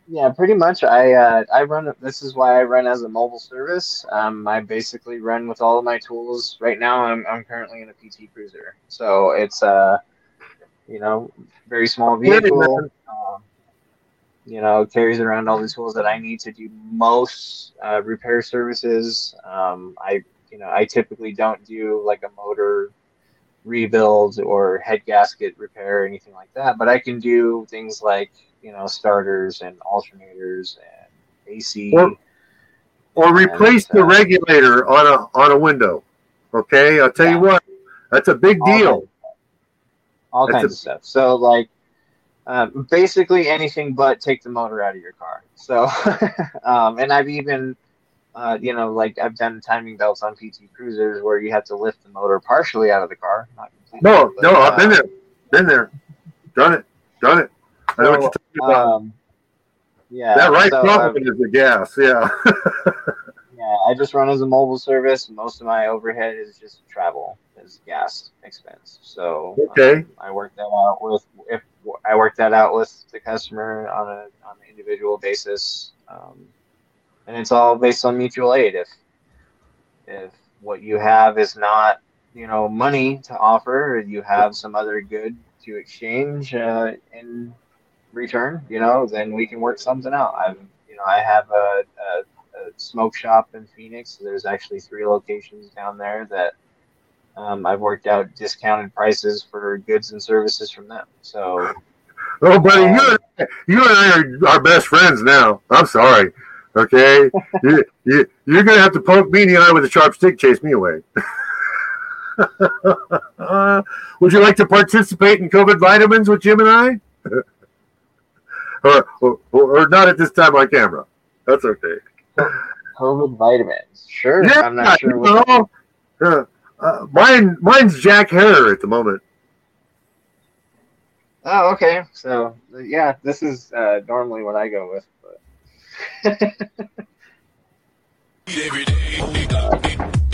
S3: Yeah, pretty much. I uh, I run. This is why I run as a mobile service. Um, I basically run with all of my tools. Right now, I'm I'm currently in a PT Cruiser, so it's a uh, you know very small vehicle. You know, carries around all the tools that I need to do most uh, repair services. Um, I you know I typically don't do like a motor rebuild or head gasket repair or anything like that, but I can do things like you know starters and alternators and AC.
S1: Or, or replace and, the uh, regulator on a on a window. Okay, I'll tell yeah. you what, that's a big all deal.
S3: Kinds all that's kinds a, of stuff. So like. Um, basically anything but take the motor out of your car. So, <laughs> um, and I've even, uh, you know, like I've done timing belts on PT Cruisers where you have to lift the motor partially out of the car.
S1: no, but, no, uh, I've been there, been there, done it, done it. I know what you're talking about. Um,
S3: yeah,
S1: that right so, is the gas. Yeah. <laughs>
S3: yeah, I just run as a mobile service. Most of my overhead is just travel, is gas expense. So
S1: okay, um,
S3: I work that out with if I work that out with the customer on a on an individual basis, um, and it's all based on mutual aid. If if what you have is not you know money to offer, or you have some other good to exchange uh, in return, you know, then we can work something out. I've, you know, I have a, a, a smoke shop in Phoenix. There's actually three locations down there that um, I've worked out discounted prices for goods and services from them. So,
S1: oh, buddy, um, you, and, you and I are our best friends now. I'm sorry. Okay, <laughs> you, you you're gonna have to poke me in the eye with a sharp stick, chase me away. <laughs> would you like to participate in COVID vitamins with Jim and I? <laughs> or, or, or not at this time on camera. That's okay.
S3: COVID vitamins. Sure. Yeah, I'm not sure.
S1: What know, uh, mine, mine's Jack Herer at the moment.
S3: Oh, okay. So, yeah, this is uh, normally what I go with. But <laughs>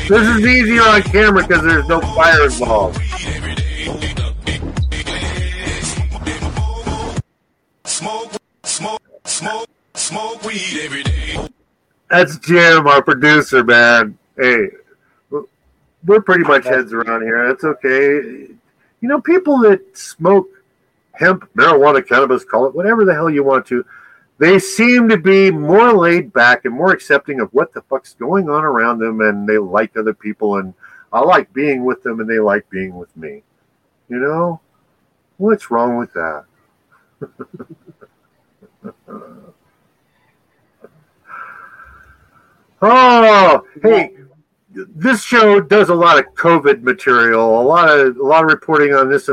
S1: this is easier on camera because there's no fire involved. Smoke Smoke, smoke, smoke weed every day. That's Jim, our producer, man. Hey, we're pretty much heads around here. That's okay. You know, people that smoke hemp, marijuana, cannabis, call it whatever the hell you want to, they seem to be more laid back and more accepting of what the fuck's going on around them, and they like other people, and I like being with them, and they like being with me. You know, what's wrong with that? <laughs> oh, hey, this show does a lot of COVID material, a lot of a lot of reporting on this.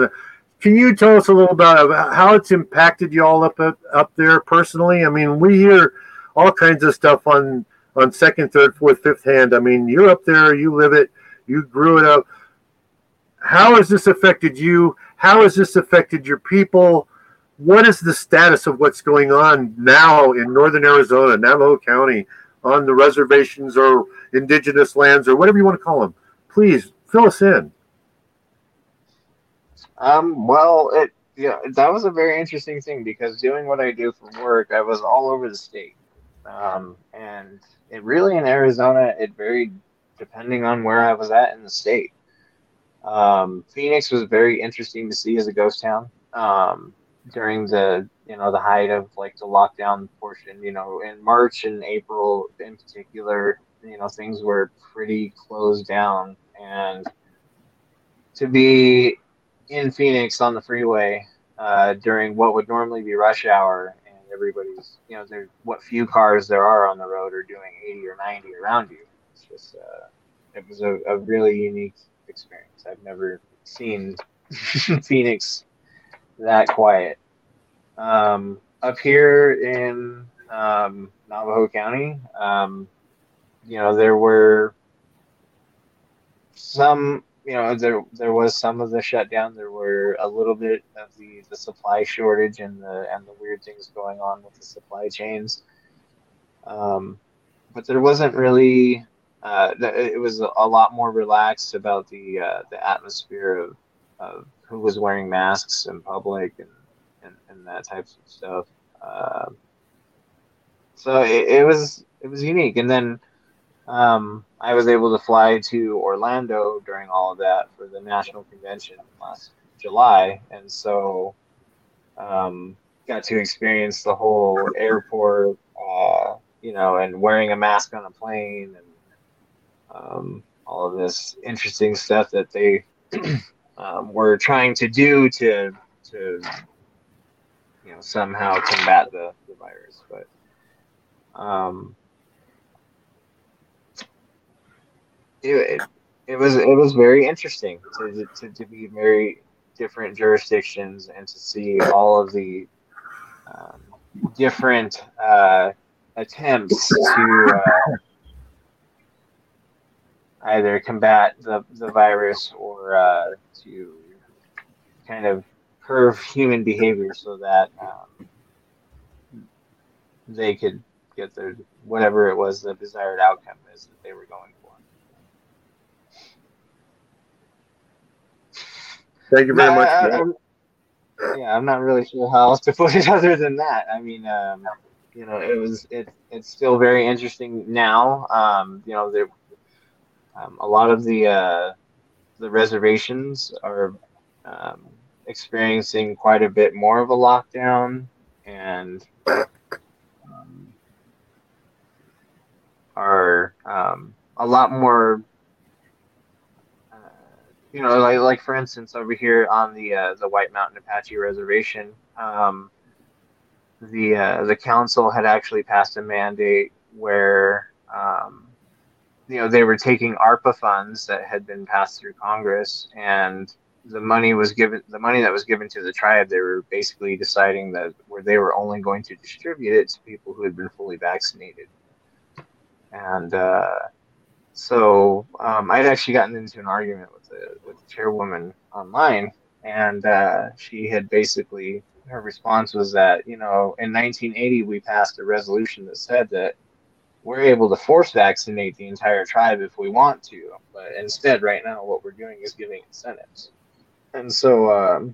S1: Can you tell us a little about how it's impacted you all up up there personally? I mean, we hear all kinds of stuff on on second, third, fourth, fifth hand. I mean, you're up there, you live it, you grew it up. How has this affected you? How has this affected your people? What is the status of what's going on now in northern Arizona, Navajo County, on the reservations or indigenous lands or whatever you want to call them? Please fill us in.
S3: Um, well, it yeah, that was a very interesting thing because doing what I do for work, I was all over the state, um, and it really in Arizona it varied depending on where I was at in the state. Um, Phoenix was very interesting to see as a ghost town um, during the you know the height of like the lockdown portion. You know, in March and April in particular, you know things were pretty closed down, and to be in Phoenix on the freeway uh, during what would normally be rush hour, and everybody's you know there what few cars there are on the road are doing 80 or 90 around you. It's just uh, it was a, a really unique experience. I've never seen <laughs> Phoenix that quiet. Um, up here in um, Navajo County, um, you know, there were some you know there there was some of the shutdown. There were a little bit of the the supply shortage and the and the weird things going on with the supply chains. Um, but there wasn't really. Uh, it was a lot more relaxed about the uh, the atmosphere of, of who was wearing masks in public and and, and that types of stuff. Uh, so it, it was it was unique, and then um, I was able to fly to Orlando during all of that for the national convention last July, and so um, got to experience the whole airport, uh, you know, and wearing a mask on a plane and um, all of this interesting stuff that they <clears throat> um, were trying to do to to you know somehow combat the, the virus, but. Um, it, it was it was very interesting to, to, to be very different jurisdictions and to see all of the um, different uh, attempts to uh, either combat the, the virus or uh, to kind of curve human behavior so that um, they could get their whatever it was the desired outcome is that they were going
S1: Thank you very no, much. I,
S3: I'm, yeah, I'm not really sure how else to put it <laughs> other than that. I mean, um, you know, it was it it's still very interesting now. Um, you know, there um, a lot of the uh, the reservations are um, experiencing quite a bit more of a lockdown and um, are um, a lot more you know, like like for instance, over here on the uh, the White Mountain Apache Reservation, um, the uh, the council had actually passed a mandate where um, you know they were taking ARPA funds that had been passed through Congress, and the money was given the money that was given to the tribe. They were basically deciding that where they were only going to distribute it to people who had been fully vaccinated, and uh, so um, I'd actually gotten into an argument with the with the chairwoman online, and uh, she had basically her response was that you know in 1980 we passed a resolution that said that we're able to force vaccinate the entire tribe if we want to, but instead right now what we're doing is giving incentives, and so um,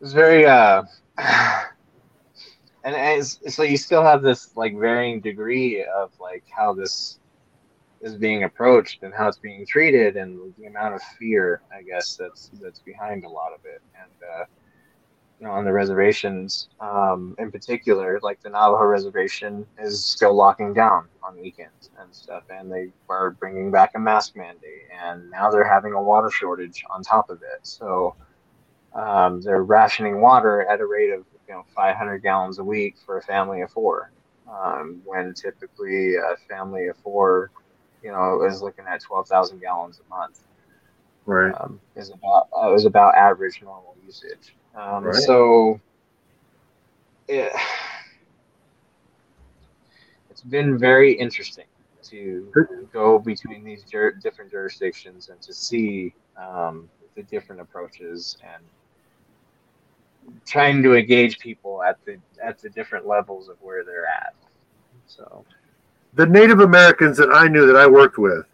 S3: it's very uh, <sighs> and so you still have this like varying degree of like how this is being approached and how it's being treated and the amount of fear i guess that's that's behind a lot of it and uh, you know, on the reservations, um, in particular, like the Navajo reservation is still locking down on weekends and stuff, and they are bringing back a mask mandate, and now they're having a water shortage on top of it. So um, they're rationing water at a rate of you know 500 gallons a week for a family of four, um, when typically a family of four, you know, is looking at 12,000 gallons a month.
S1: Right.
S3: Um, is about uh, is about average normal usage. Um,
S1: Right.
S3: So it, it's been very interesting to go between these jur- different jurisdictions and to see um, the different approaches and trying to engage people at the at the different levels of where they're at. So
S1: the Native Americans that I knew that I worked with,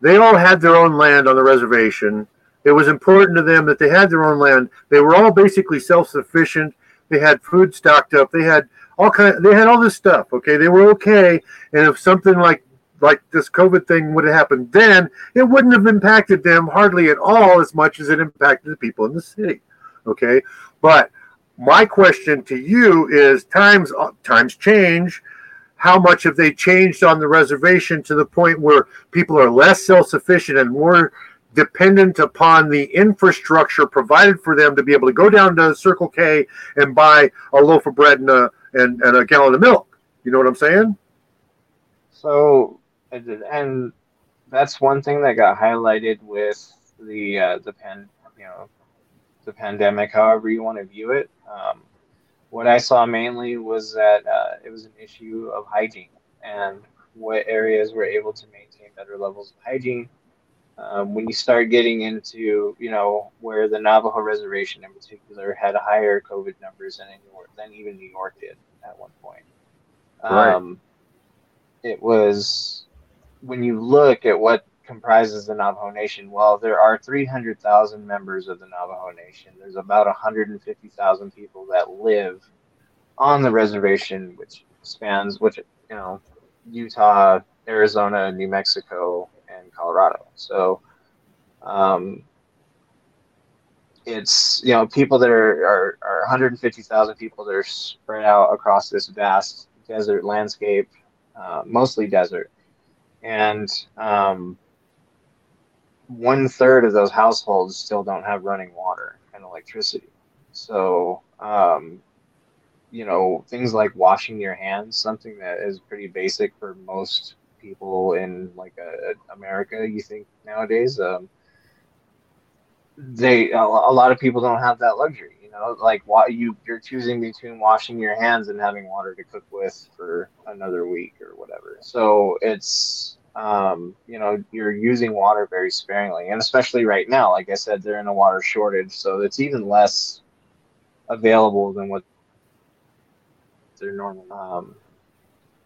S1: they all had their own land on the reservation. It was important to them that they had their own land. They were all basically self-sufficient. They had food stocked up. They had all kind. they had all this stuff. Okay, they were okay. And if something like like this COVID thing would have happened then, it wouldn't have impacted them hardly at all as much as it impacted the people in the city. Okay, but my question to you is: times times change how much have they changed on the reservation to the point where people are less self-sufficient and more dependent upon the infrastructure provided for them to be able to go down to Circle K and buy a loaf of bread and a and, and a gallon of milk. You know what I'm saying?
S3: So, and- and that's one thing that got highlighted with the uh, the pan, you know, the pandemic. However you want to view it. Um, what I saw mainly was that uh, it was an issue of hygiene and what areas were able to maintain better levels of hygiene. Um, when you start getting into, you know, where the Navajo reservation in particular had higher COVID numbers than, New York, than even New York did at one point.
S1: Right.
S3: Um, it was when you look at what comprises the Navajo Nation, well, there are 300,000 members of the Navajo Nation. There's about 150,000 people that live on the reservation, which spans, which, you know, Utah, Arizona, New Mexico, and Colorado. So, um, it's, you know, people that are, are, are 150,000 people that are spread out across this vast desert landscape, uh, mostly desert. And, um, one third of those households still don't have running water and electricity. So, um, you know, things like washing your hands, something that is pretty basic for most people in like uh, America, you think nowadays, um, they a, a lot of people don't have that luxury. You know, like why you you're choosing between washing your hands and having water to cook with for another week or whatever. So it's um, you know, you're using water very sparingly, and especially right now, like I said, they're in a water shortage, so it's even less available than what they're normal. Um,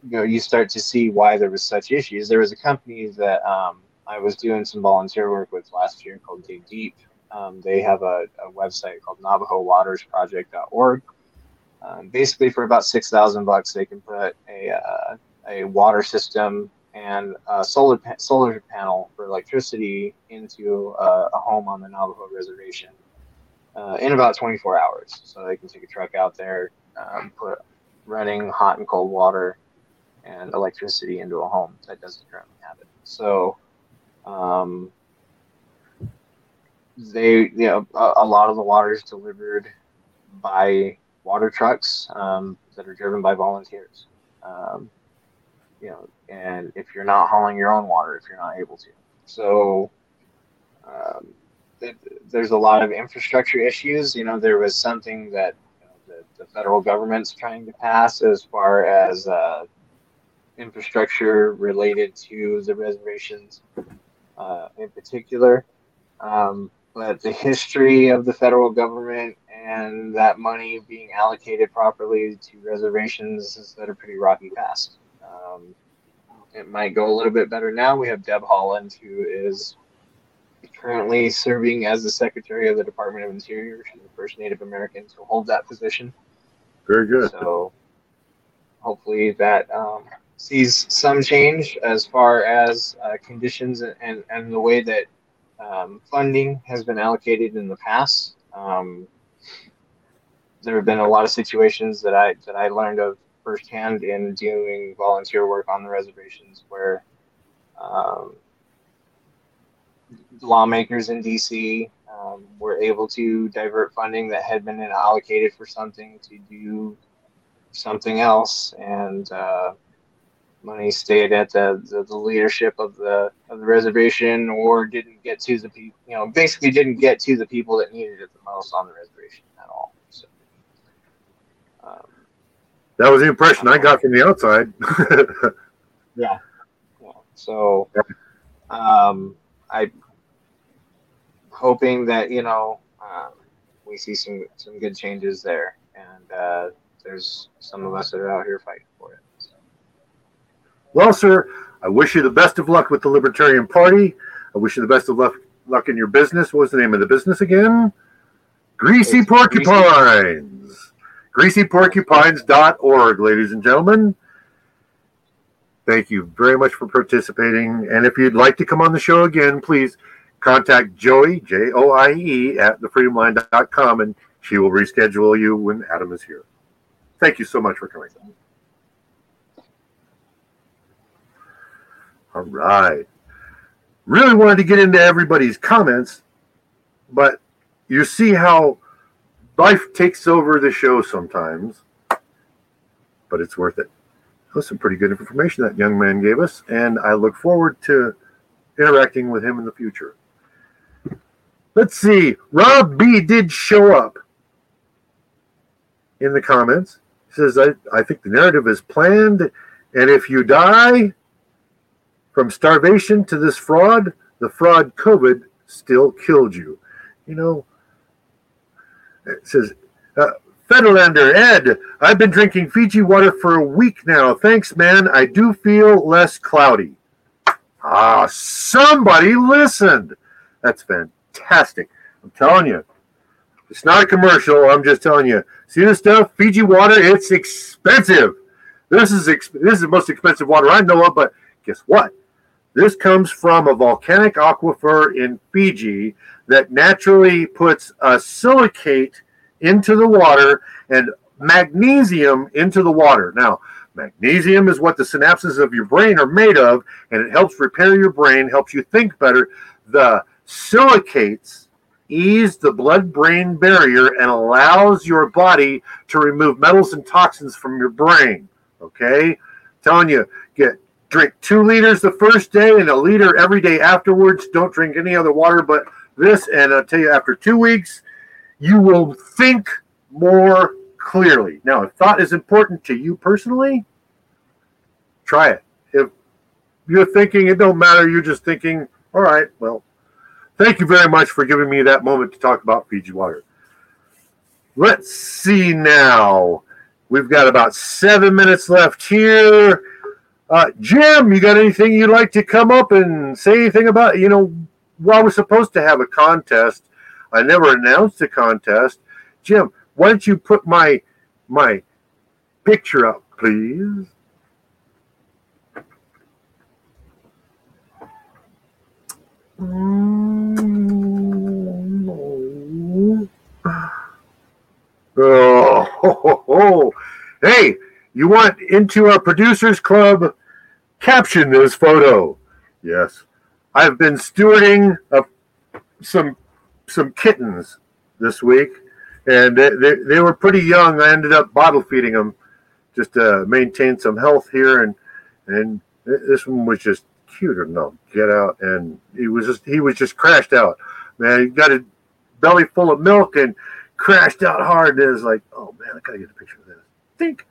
S3: you know, you start to see why there was such issues. There was a company that um, I was doing some volunteer work with last year called Dig Deep. Um, they have a, a website called NavajoWatersProject.org. Um, basically, for about six thousand bucks, they can put a uh, a water system and a solar pa- solar panel for electricity into a, a home on the Navajo reservation uh, in about 24 hours. So they can take a truck out there, um, put running hot and cold water and electricity into a home that doesn't currently have it. So um, they, you know, a, a lot of the water is delivered by water trucks um, that are driven by volunteers. Um, you know, and if you're not hauling your own water, if you're not able to, so um, it, there's a lot of infrastructure issues. You know, there was something that the, federal government's trying to pass as far as uh, infrastructure related to the reservations uh, in particular. Um, but the history of the federal government and that money being allocated properly to reservations is at a pretty rocky past. Um, it might go a little bit better now. We have Deb Haaland, who is currently serving as the Secretary of the Department of Interior. She's the first Native American to hold that position.
S1: Very good.
S3: So hopefully that um, sees some change as far as uh, conditions and, and the way that um, funding has been allocated in the past. Um, there have been a lot of situations that I that I learned of firsthand in doing volunteer work on the reservations where um, lawmakers in DC um, were able to divert funding that had been allocated for something to do something else, and uh, money stayed at the, the, the, leadership of the of the reservation, or didn't get to the people. You know, basically didn't get to the people that needed it the most on the reservation at all. So,
S1: um, that was the impression I got from the outside.
S3: yeah. <laughs> yeah. So, um, I hoping that you know um, we see some some good changes there, and uh, there's some of us that are out here fighting for it. So.
S1: Well, sir, I wish you the best of luck with the Libertarian Party. I wish you the best of luck luck in your business. What was the name of the business again? Greasy it's Porcupines. Greasy. GreasyPorcupines.org, ladies and gentlemen. Thank you very much for participating. And if you'd like to come on the show again, please contact Joey, J O I E, at thefreedomline.com, and she will reschedule you when Adam is here. Thank you so much for coming. All right. Really wanted to get into everybody's comments, but you see how life takes over the show sometimes, but it's worth it. That was some pretty good information that young man gave us, and I look forward to interacting with him in the future. Let's see. Rob B did show up in the comments. He says, I, I think the narrative is planned, and if you die from starvation to this fraud, the fraud COVID still killed you. You know, it says, uh, Federlander, Ed, I've been drinking Fiji water for a week now. Thanks, man. I do feel less cloudy. Ah, somebody listened. That's fantastic. I'm telling you. It's not a commercial. I'm just telling you. See this stuff? Fiji water, it's expensive. This is exp- this is the most expensive water I know of, but guess what? This comes from a volcanic aquifer in Fiji that naturally puts a silicate into the water and magnesium into the water. Now, magnesium is what the synapses of your brain are made of, and it helps repair your brain, helps you think better. The silicates ease the blood brain barrier and allows your body to remove metals and toxins from your brain. Okay? telling you, get drink two liters the first day and a liter every day afterwards. Don't drink any other water but this. And I'll tell you, after two weeks, you will think more clearly. Now, if thought is important to you personally, try it. If you're thinking it don't matter, you're just thinking, all right, well, Thank you very much for giving me that moment to talk about Fiji water. Let's see now. We've got about seven minutes left here. Uh, Jim, you got anything you'd like to come up and say anything about? You know, while we're supposed to have a contest, I never announced a contest. Jim, why don't you put my my picture up, please? <sighs> Oh, ho, <laughs> ho, hey, you want into our producers club? Caption this photo. Yes, I've been stewarding some some kittens this week, and they, they, they, were pretty young. I ended up bottle feeding them just to maintain some health here, and and this one was just cute enough get out, and he was just he was just crashed out. Man, he got a belly full of milk and crashed out hard. And it was like, oh man, I gotta get a picture of this. Think.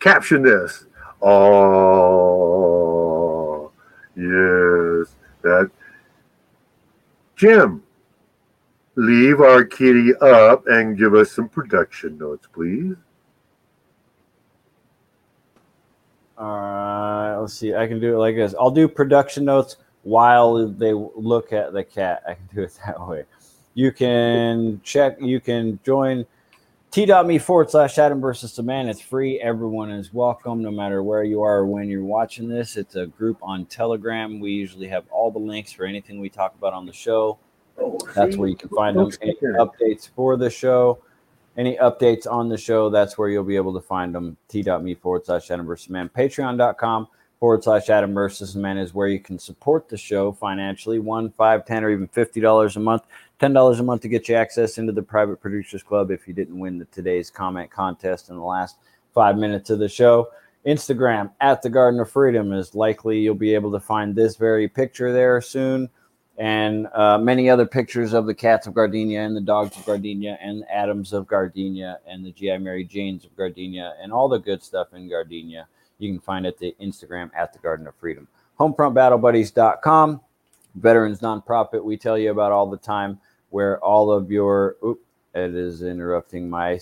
S1: Caption this. Oh, yes, that. Jim, leave our kitty up and give us some production notes, please.
S2: All right, let's see. I can do it like this. I'll do production notes while they look at the cat. I can do it that way. You can check, you can join t.me forward slash Adam versus the man. It's free. Everyone is welcome, no matter where you are or when you're watching this. It's a group on Telegram. We usually have all the links for anything we talk about on the show That's where you can find them. Any updates for the show, any updates on the show, that's where you'll be able to find them. T.me forward slash Adam versus man. Patreon.com forward slash Adam versus man is where you can support the show financially. One, five, ten, or even fifty dollars a month. Ten dollars a month to get you access into the private producers club if you didn't win the today's comment contest in the last five minutes of the show. Instagram at the Garden of Freedom is likely you'll be able to find this very picture there soon and uh, many other pictures of the cats of Gardenia and the dogs of Gardenia and the Adams of Gardenia and the GI Mary Janes of Gardenia and all the good stuff in Gardenia. You can find at the Instagram at the Garden of Freedom. HomefrontBattleBuddies.com, veterans nonprofit we tell you about all the time, where all of your, oop, it is interrupting my.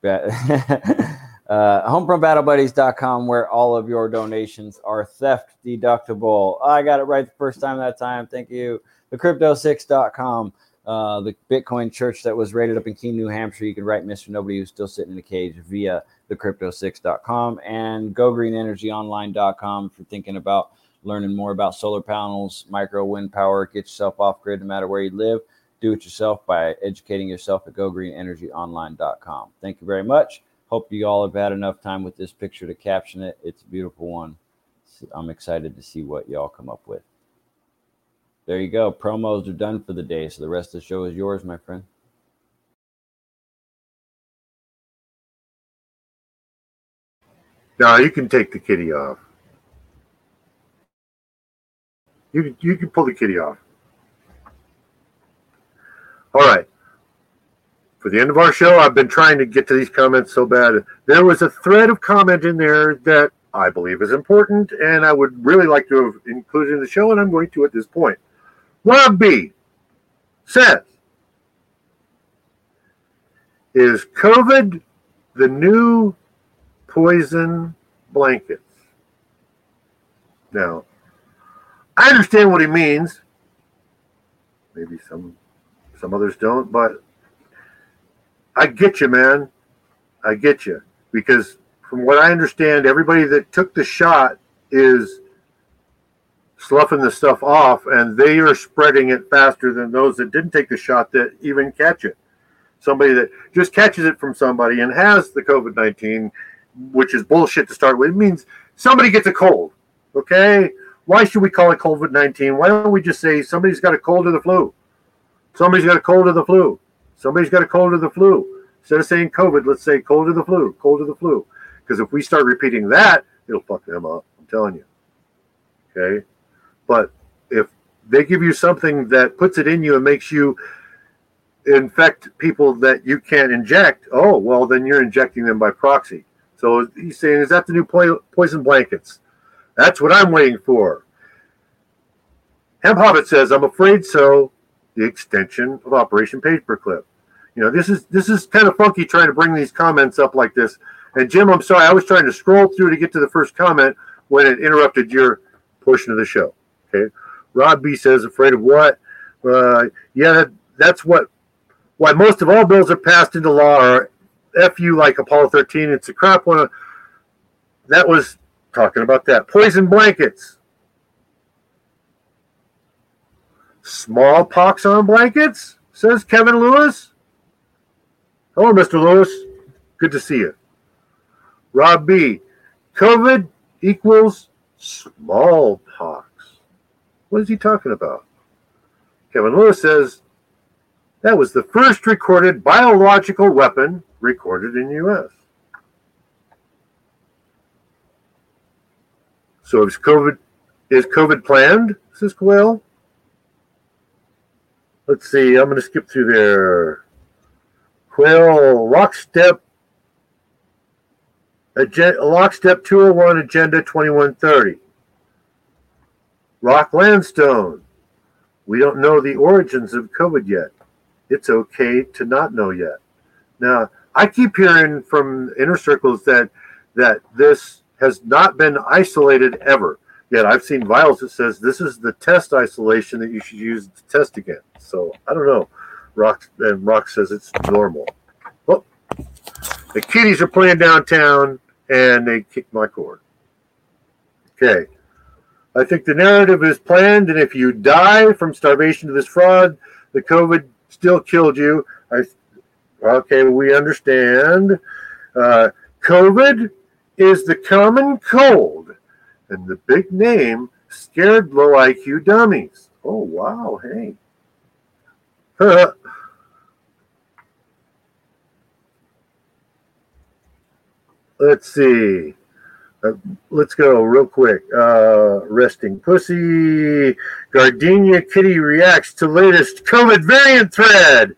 S2: <laughs> uh, homefrontbattlebuddies.com where all of your donations are theft deductible. I got it right the first time that time. Thank you. The crypto6.com, uh, the Bitcoin church that was raided up in Keene, New Hampshire. You can write Mr. Nobody who's still sitting in a cage via the crypto6.com and gogreenenergyonline.com if you're thinking about learning more about solar panels, micro wind power, get yourself off grid no matter where you live. Do it yourself by educating yourself at gogreenenergyonline.com. Thank you very much. Hope you all have had enough time with this picture to caption it. It's a beautiful one. I'm excited to see what y'all come up with. There you go. Promos are done for the day, so the rest of the show is yours, my friend.
S1: No, you can take the kitty off. You you can pull the kitty off. All right for the end of our show, I've been trying to get to these comments so bad. There was a thread of comment in there that I believe is important, and I would really like to have included in the show, and I'm going to at this point. Rob B says, Is COVID the new poison blankets? Now, I understand what he means. Maybe some some others don't, but I get you, man. I get you because from what I understand, everybody that took the shot is sloughing the stuff off, and they are spreading it faster than those that didn't take the shot that even catch it. Somebody that just catches it from somebody and has the COVID 19, which is bullshit to start with, it means somebody gets a cold. Okay? Why should we call it COVID 19? Why don't we just say somebody's got a cold or the flu? Somebody's got a cold or the flu. Somebody's got a cold or the flu. Instead of saying COVID, let's say cold or the flu, cold or the flu. Because if we start repeating that, it'll fuck them up. I'm telling you. Okay. But if they give you something that puts it in you and makes you infect people that you can't inject, oh, well, then you're injecting them by proxy. So he's saying, is that the new poison blankets? That's what I'm waiting for. Hemp Hobbit says, I'm afraid so the extension of Operation Paperclip. You know, this is this is kind of funky trying to bring these comments up like this. And Jim, I'm sorry, I was trying to scroll through to get to the first comment when it interrupted your portion of the show. Okay, Rob B says, "Afraid of what? Uh, yeah, that, that's what. Why most of all bills are passed into law are fu like Apollo 13. It's a crap one. That was talking about that poison blankets." Smallpox on blankets, says Kevin Lewis. Hello, Mr. Lewis. Good to see you. Rob B. COVID equals smallpox. What is he talking about? Kevin Lewis says that was the first recorded biological weapon recorded in the U.S. So is COVID is COVID planned? Says Quail. Let's see. I'm going to skip through there. Quill, Lockstep, oh Agenda, Lockstep 201, Agenda 2130. Rock Landstone. We don't know the origins of COVID yet. It's okay to not know yet. Now, I keep hearing from inner circles that that this has not been isolated ever. Yet I've seen vials that says this is the test isolation that you should use to test again. So I don't know. Rock and Rock says it's normal. Well, the kitties are playing downtown and they kicked my cord. Okay. I think the narrative is planned, and if you die from starvation to this fraud, the COVID still killed you. I okay, we understand. Uh, COVID is the common cold, and the big name scared low IQ dummies. Oh wow, hey. <laughs> Let's see. Uh, let's go real quick. Uh, resting pussy. Gardenia Kitty reacts to latest COVID variant thread.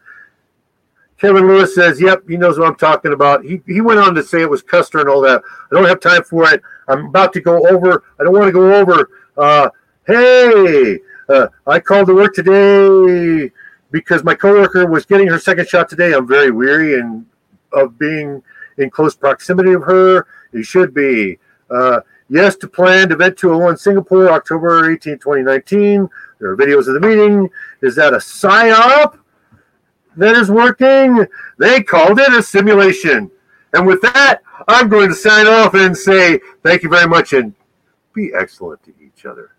S1: Kevin Lewis says, "Yep, he knows what I'm talking about." He he went on to say it was Custer and all that. I don't have time for it. I'm about to go over. I don't want to go over. Uh, hey, uh, I called to work today because my coworker was getting her second shot today. I'm very weary and of being in close proximity of her. You should be. Uh, yes to planned event 201 Singapore, October 18, 2019. There are videos of the meeting. Is that a psyop that is working? They called it a simulation. And with that, I'm going to sign off and say thank you very much and be excellent to each other.